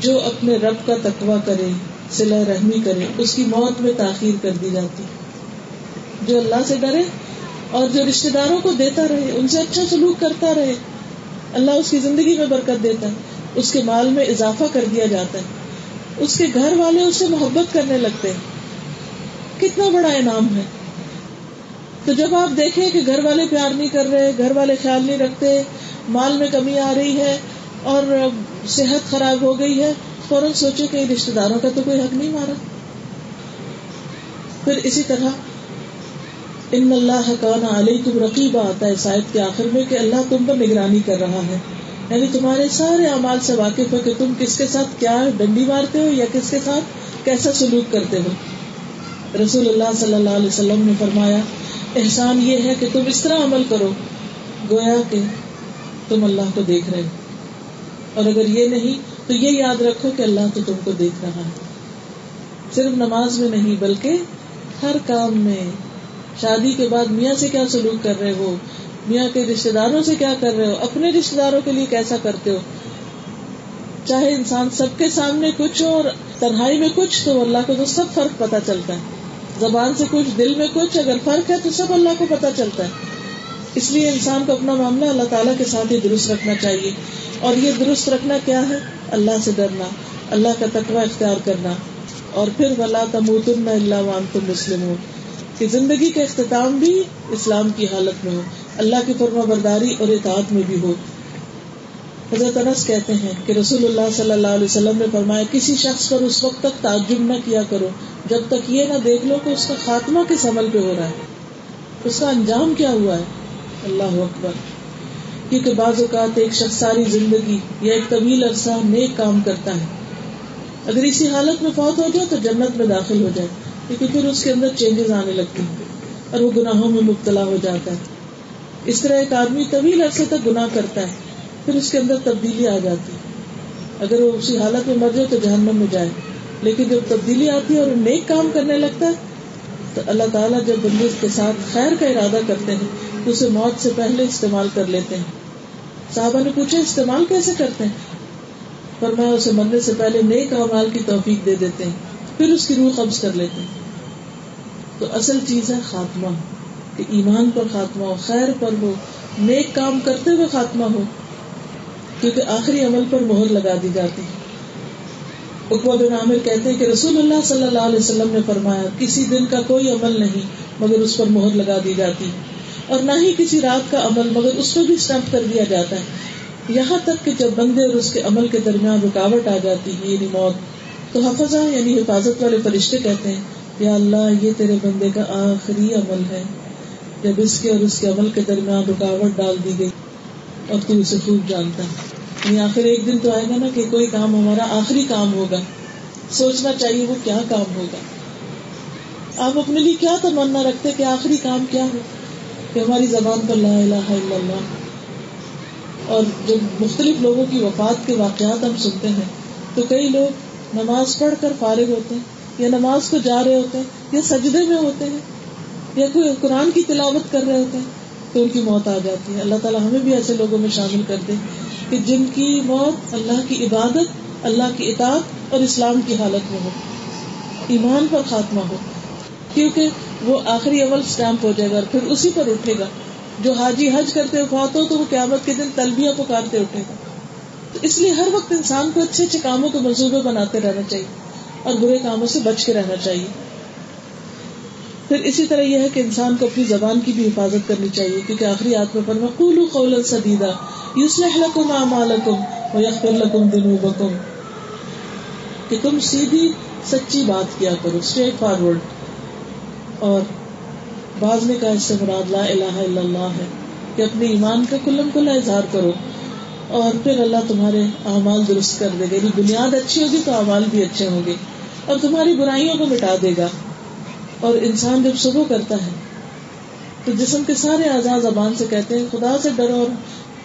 جو اپنے رب کا تقوی کرے سلا رحمی کرے، اس کی موت میں تاخیر کر دی جاتی۔ جو اللہ سے ڈرے اور جو رشتے داروں کو دیتا رہے، ان سے اچھا سلوک کرتا رہے، اللہ اس کی زندگی میں برکت دیتا ہے، اس کے مال میں اضافہ کر دیا جاتا ہے، اس کے گھر والے اس سے محبت کرنے لگتے ہیں۔ کتنا بڑا انعام ہے۔ تو جب آپ دیکھیں کہ گھر والے پیار نہیں کر رہے، گھر والے خیال نہیں رکھتے، مال میں کمی آ رہی ہے اور صحت خراب ہو گئی ہے، فوراً سوچو کہ رشتے داروں کا تو کوئی حق نہیں مارا۔ پھر اسی طرح ان اللہ کانا علیہ تم رقیبہ آتا ہے شاید کے آخر میں کہ اللہ تم پر نگرانی کر رہا ہے۔ یعنی تمہارے سارے اعمال سے واقف ہے کہ تم کس کے ساتھ کیا ڈنڈی مارتے ہو یا کس کے ساتھ کیسا سلوک کرتے ہو۔ رسول اللہ صلی اللہ علیہ وسلم نے فرمایا، احسان یہ ہے کہ تم اس طرح عمل کرو، گویا کہ تم اللہ کو دیکھ رہے ہو۔ اور اگر یہ نہیں، تو یہ یاد رکھو کہ اللہ تو تم کو دیکھ رہا ہے۔ صرف نماز میں نہیں، بلکہ ہر کام میں شادی کے بعد میاں سے کیا سلوک کر رہے ہو؟ میاں کے رشتے داروں سے کیا کر رہے ہو؟ اپنے رشتے داروں کے لیے کیسا کرتے ہو؟ چاہے انسان سب کے سامنے کچھ ہو اور تنہائی میں کچھ تو اللہ کو تو سب فرق پتا چلتا ہے۔ زبان سے کچھ، دل میں کچھ، اگر فرق ہے تو سب اللہ کو پتا چلتا ہے۔ اس لیے انسان کو اپنا معاملہ اللہ تعالیٰ کے ساتھ ہی درست رکھنا چاہیے۔ اور یہ درست رکھنا کیا ہے؟ اللہ سے ڈرنا، اللہ کا تقوی اختیار کرنا۔ اور پھر ولا تموتن اللہ وان تم مسلم ہو کہ زندگی کا اختتام بھی اسلام کی حالت میں ہو، اللہ کی فرما برداری اور اطاعت میں بھی ہو۔ حضرت انس کہتے ہیں کہ رسول اللہ صلی اللہ علیہ وسلم نے فرمایا، کسی شخص پر اس وقت تک تعجب نہ کیا کرو، جب تک یہ نہ دیکھ لو کہ اس کا خاتمہ کس عمل پہ ہو رہا ہے۔ اس کا انجام کیا ہوا ہے؟ اللہ اکبر۔ کیونکہ بعض اوقات ایک شخص ساری زندگی یا ایک طویل عرصہ نیک کام کرتا ہے۔ اگر اسی حالت میں فوت ہو جائے تو جنت میں داخل ہو جائے۔ لیکن پھر اس کے اندر چینجز آنے لگتی ہیں اور وہ گناہوں میں مبتلا ہو جاتا ہے۔ اس طرح ایک آدمی طویل عرصے تک گناہ کرتا ہے، پھر اس کے اندر تبدیلی آ جاتی اگر وہ اسی حالت میں مر جائے تو جہنم میں جائے۔ لیکن جب تبدیلی آتی ہے اور نیک کام کرنے لگتا ہے، تو اللہ تعالیٰ جب بندے کے ساتھ خیر کا ارادہ کرتے ہیں، تو اسے موت سے پہلے استعمال کر لیتے ہیں۔ صحابہ نے پوچھا، استعمال کیسے کرتے ہیں؟ پر میں اسے مرنے سے پہلے نیک اعمال کی توفیق دے دیتے ہیں، پھر اس کی روح قبض کر لیتے ہیں۔ تو اصل چیز ہے خاتمہ، کہ ایمان پر خاتمہ ہو، خیر پر ہو، نیک کام کرتے ہوئے خاتمہ ہو، کیونکہ آخری عمل پر مہر لگا دی جاتی اقبا بن عامر کہتے ہیں کہ رسول اللہ صلی اللہ علیہ وسلم نے فرمایا، کسی دن کا کوئی عمل نہیں مگر اس پر مہر لگا دی جاتی اور نہ ہی کسی رات کا عمل مگر اس پہ بھی اسٹمپ کر دیا جاتا ہے۔ یہاں تک کہ جب بندے اور اس کے عمل کے درمیان رکاوٹ آ جاتی ہے یعنی موت، تو حفظہ یعنی حفاظت والے فرشتے کہتے ہیں یا اللہ یہ تیرے بندے کا آخری عمل ہے۔ جب اس کے اور اس کے عمل کے درمیان رکاوٹ ڈال دی گئی اور تو اسے خوب جانتا ہے۔ یعنی آخر ایک دن تو آئے گا نا کہ کوئی کام ہمارا آخری کام ہوگا۔ سوچنا چاہیے وہ کیا کام ہوگا۔ آپ اپنے لیے کیا تمنا رکھتے کہ آخری کام کیا ہو؟ کہ ہماری زبان پر لا الہ الا اللہ۔ اور جب مختلف لوگوں کی وفات کے واقعات ہم سنتے ہیں، تو کئی لوگ نماز پڑھ کر فارغ ہوتے ہیں۔ یا نماز کو جا رہے ہوتے ہیں، یا سجدے میں ہوتے ہیں، یا کوئی قرآن کی تلاوت کر رہے ہوتے ہیں، تو ان کی موت آ جاتی ہے۔ اللہ تعالیٰ ہمیں بھی ایسے لوگوں میں شامل کر دے کہ جن کی موت اللہ کی عبادت، اللہ کی اطاعت اور اسلام کی حالت میں ہو، ایمان پر خاتمہ ہو، کیونکہ وہ آخری عمل اسٹمپ ہو جائے گا اور پھر اسی پر اٹھے گا۔ جو حاجی حج کرتے فوت ہو تو وہ قیامت کے دن تلبیاں پکارتے اٹھے گا۔ تو اس لیے ہر وقت انسان کو اچھے اچھے کاموں کے منصوبے بناتے رہنا چاہیے۔ اور برے کاموں سے بچ کے رہنا چاہیے۔ پھر اسی طرح یہ ہے کہ انسان کو اپنی زبان کی بھی حفاظت کرنی چاہیے، کیونکہ آخری آتم پر مقول قول سدیدہ یوسلح لکم اعمالکم ویغفر لکم ذنوبکم۔ کہ تم سیدھی سچی بات کیا کرو اسٹریٹ فارورڈ اور بعض نے کہا اس سے مراد لا الہ الا اللہ ہے، کہ اپنے ایمان کا کلم کلا اظہار کرو۔ اور پھر اللہ تمہارے اعمال درست کر دے گا یعنی بنیاد اچھی ہوگی تو اعمال بھی اچھے ہوں گے۔ اور تمہاری برائیوں کو مٹا دے گا۔ اور انسان جب صبح کرتا ہے، تو جسم کے سارے آزاد زبان سے کہتے ہیں، خدا سے ڈرو اور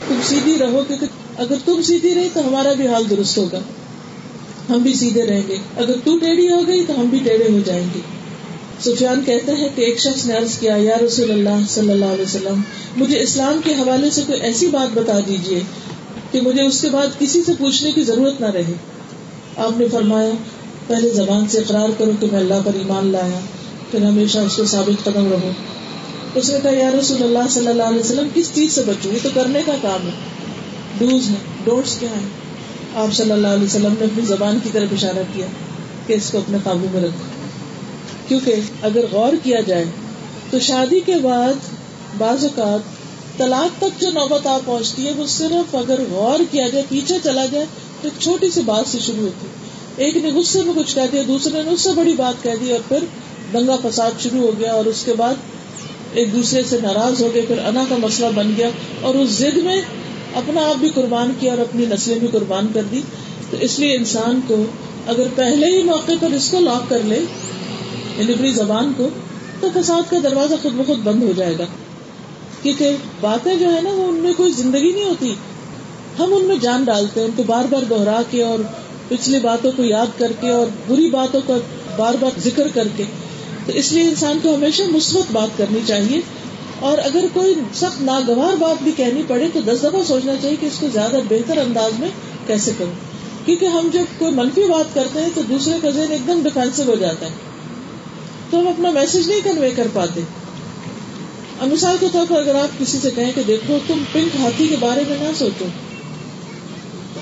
تم سیدھی رہو، کیونکہ اگر تم سیدھی رہی تو ہمارا بھی حال درست ہوگا۔ ہم بھی سیدھے رہیں گے۔ اگر تو ٹیڑھی ہو گئی تو ہم بھی ٹیڑھے ہو جائیں گے۔ سفیان کہتے ہیں کہ ایک شخص نے عرض کیا، یا رسول اللہ صلی اللہ علیہ وسلم، مجھے اسلام کے حوالے سے کوئی ایسی بات بتا دیجیے کہ مجھے اس کے بعد کسی سے پوچھنے کی ضرورت نہ رہے۔ آپ نے فرمایا پہلے زبان سے اقرار کرو کہ میں اللہ پر ایمان لایا، پھر ہمیشہ اس کو ثابت قدم رہو۔ اس نے کہا، یا رسول اللہ صلی اللہ علیہ وسلم، کس چیز سے بچوں یہ تو کرنے کا کام ہے۔ ڈوز ہے ڈوٹس کیا ہے آپ صلی اللہ علیہ وسلم نے اپنی زبان کی طرف اشارہ کیا کہ اس کو اپنے قابو میں رکھو۔ کیونکہ اگر غور کیا جائے، تو شادی کے بعد بعض اوقات طلاق تک جو نوبت آپ پہنچتی ہے، وہ صرف اگر غور کیا جائے، پیچھے چلا جائے، تو ایک چھوٹی سی بات سے شروع ہوتی ایک نے غصے میں کچھ کہہ دیا، دوسرے نے اس سے بڑی بات کہہ دی اور پھر دنگا فساد شروع ہو گیا اور اس کے بعد ایک دوسرے سے ناراض ہو گئے، پھر انا کا مسئلہ بن گیا اور اس ضد میں اپنا آپ بھی قربان کیا اور اپنی نسلیں بھی قربان کر دی۔ تو اس لیے انسان کو اگر پہلے ہی موقع پر اس کو لاک کر لے یعنی اپنی زبان کو، تو فساد کا دروازہ خود بخود بند ہو جائے گا۔ کیونکہ باتیں جو ہے نا، وہ ان میں کوئی زندگی نہیں ہوتی۔ ہم ان میں جان ڈالتے ہیں، ان کو بار بار دوہرا کے اور پچھلی باتوں کو یاد کر کے اور بری باتوں کا بار بار ذکر کر کے، تو اس لیے انسان کو ہمیشہ مثبت بات کرنی چاہیے۔ اور اگر کوئی سخت ناگوار بات بھی کہنی پڑے، تو دس دفعہ سوچنا چاہیے کہ اس کو زیادہ بہتر انداز میں کیسے کروں۔ کیونکہ ہم جب کوئی منفی بات کرتے ہیں، تو دوسرے کا ذہن ایک دم ڈیفینسو ہو جاتا ہے۔ تو ہم اپنا میسج نہیں کنوے کر پاتے۔ اب مثال کے طور پر اگر آپ کسی سے کہیں کہ دیکھو، تم پنک ہاتھی کے بارے میں نہ سوچو،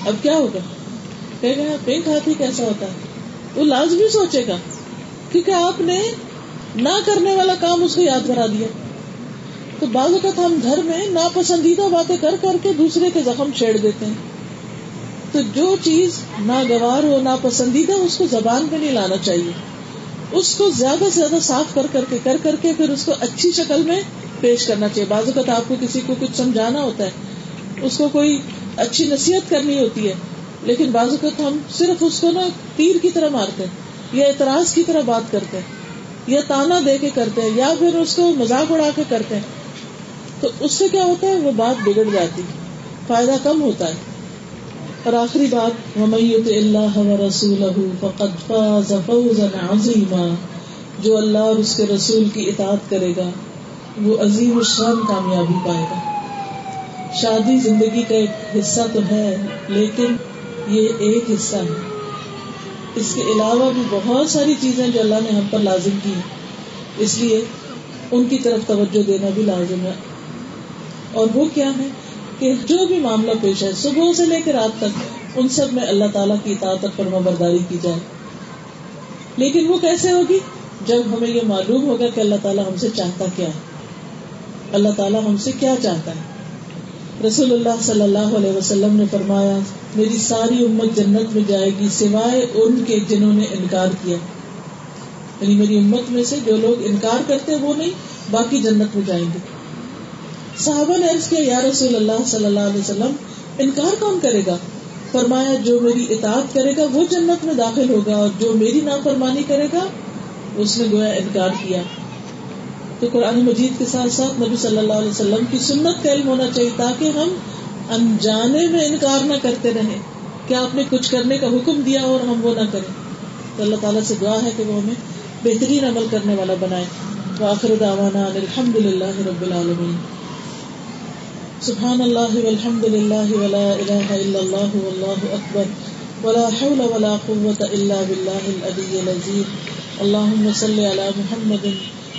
اب کیا ہوگا؟ کہ پنک ہاتھی کیسا ہوتا ہے۔ وہ لازمی سوچے گا، کیونکہ آپ نے نہ کرنے والا کام اس کو یاد کرا دیا۔ تو بعض اوقات ہم گھر میں ناپسندیدہ باتیں کر کر کے دوسرے کے زخم چھیڑ دیتے ہیں۔ تو جو چیز ناگوار ہو، ناپسندیدہ، اس کو زبان پہ نہیں لانا چاہیے۔ اس کو زیادہ سے زیادہ صاف کر کر کے، کر کر کے پھر اس کو اچھی شکل میں پیش کرنا چاہیے۔ بعض اوقات آپ کو کسی کو کچھ سمجھانا ہوتا ہے، اس کو کوئی اچھی نصیحت کرنی ہوتی ہے لیکن بعض اوقات ہم صرف اس کو نا تیر کی طرح مارتے ہیں، یا اعتراض کی طرح بات کرتے ہیں، یا تانا دے کے کرتے ہیں، یا پھر اس کو مذاق اڑا کے کرتے ہیں۔ تو اس سے کیا ہوتا ہے؟ وہ بات بگڑ جاتی فائدہ کم ہوتا ہے۔ اور آخری بات ومیت اللہ و رسول فاز فوزا عظیما جو اللہ اور اس کے رسول کی اطاعت کرے گا، وہ عظیم الشان کامیابی پائے گا۔ شادی زندگی کا ایک حصہ تو ہے، لیکن یہ ایک حصہ ہے۔ اس کے علاوہ بھی بہت ساری چیزیں جو اللہ نے ہم پر لازم کی اس لیے ان کی طرف توجہ دینا بھی لازم ہے۔ اور وہ کیا ہے کہ جو بھی معاملہ پیش ہے، صبح سے لے کے رات تک ان سب میں اللہ تعالیٰ کی اطاعت اور فرما برداری کی جائے۔ لیکن وہ کیسے ہوگی؟ جب ہمیں یہ معلوم ہوگا کہ اللہ تعالیٰ ہم سے چاہتا کیا ہے۔ اللہ تعالیٰ ہم سے کیا چاہتا ہے۔ رسول اللہ صلی اللہ علیہ وسلم نے فرمایا، میری ساری امت جنت میں جائے گی سوائے ان کے جنہوں نے انکار کیا۔ یعنی میری امت میں سے جو لوگ انکار کرتے وہ نہیں، باقی جنت میں جائیں گے۔ صحابہ نے عرض کیا، یا رسول اللہ صلی اللہ علیہ وسلم، انکار کون کرے گا؟ فرمایا، جو میری اطاعت کرے گا وہ جنت میں داخل ہوگا اور جو میری نافرمانی کرے گا، اس نے گویا انکار کیا۔ تو قرآن مجید کے ساتھ ساتھ نبی صلی اللہ علیہ وسلم کی سنت کا علم ہونا چاہیے تاکہ ہم انجانے میں انکار نہ کرتے رہیں۔ کیا آپ نے کچھ کرنے کا حکم دیا اور ہم وہ نہ کریں؟ تو اللہ تعالیٰ سے دعا ہے کہ وہ ہمیں بہترین عمل کرنے والا بنائے۔ وآخر دعوانا الحمد للہ رب العالمین۔ سبحان اللہ والحمد للہ ولا الہ الا اللہ واللہ اکبر۔ ولا حول ولا قوة الا باللہ العلی العظیم۔ اللہم صلی علی محمد محمد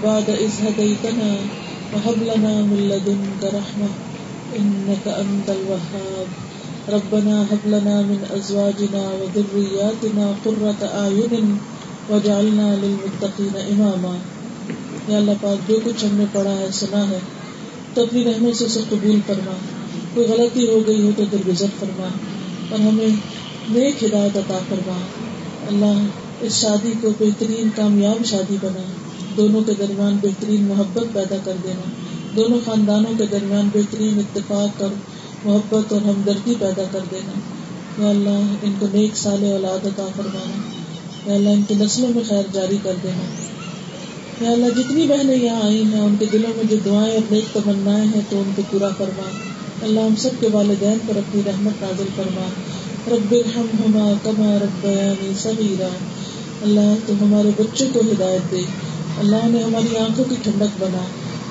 بعد إذ هديتنا وهب لنا من لدنك رحمة إنك أنت الوهاب. ربنا هب لنا من أزواجنا وذرياتنا قرة أعين وجعلنا للمتقين إماما. یا اللہ پاک، جو کچھ ہم نے پڑھا ہے، سنا ہے، تو اپنی رحمت سے اسے قبول فرما۔ کوئی غلطی ہو گئی ہو تو درگزر فرما اور ہمیں نیک ہدایت عطا فرما۔ اللہ اس شادی کو بہترین کامیاب شادی بنا۔ دونوں کے درمیان بہترین محبت پیدا کر دینا، دونوں خاندانوں کے درمیان بہترین اتفاق اور محبت اور ہمدردی پیدا کر دینا۔ یا اللہ، ان کو نیک سال اولاد عطا فرمانا۔ یا اللہ، ان کی نسلوں میں خیر جاری کر دینا۔ یا اللہ، جتنی بہنیں یہاں آئی ہیں، ان کے دلوں میں جو دعائیں اور نیک تمنائیں ہیں، تو ان کو پورا فرما۔ اللہ، ہم سب کے والدین پر اپنی رحمت نازل فرما۔ رب الحمہما کما رب صغیرہ اللہ، تو ہمارے بچوں کو ہدایت دے۔ اللہ نے ہماری آنکھوں کی ٹھنڈک بنا۔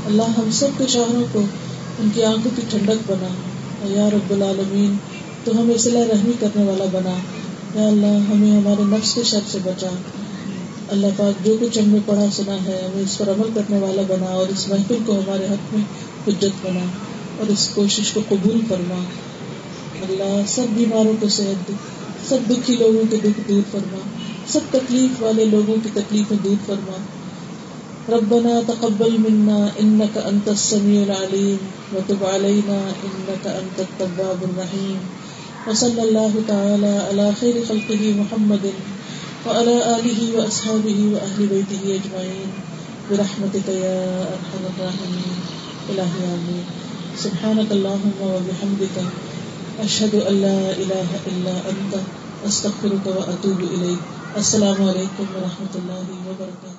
اللہ ہم سب کے شوہروں کو ان کی آنکھوں کی ٹھنڈک بنا۔ یا رب العالمین، تو ہمیں صلاح رحمی کرنے والا بنا۔ یا اللہ، ہمیں ہمارے نفس کے شر سے بچا۔ اللہ پاک، جو کچھ ہم نے پڑھا سنا ہے، ہمیں اس پر عمل کرنے والا بنا اور اس محفل کو ہمارے حق میں حجت بنا اور اس کوشش کو قبول فرما۔ اللہ، سب بیماروں کو صحت دے، سب دکھی لوگوں کے دکھ دور فرما۔ سب تکلیف والے لوگوں کی تکلیفیں دور فرما۔ ربنا تقبل منا انك انت السميع العليم وتب علينا انك انت التواب الرحيم وصلى الله تعالى على خير خلقه محمد وعلى اله واصحابه واهل بيته اجمعين برحمتك يا ارحم الراحمين. الهي امين سبحانك اللهم وبحمدك اشهد ان لا اله الا انت استغفرك واتوب اليك السلام علیکم ورحمۃ اللہ وبرکاتہ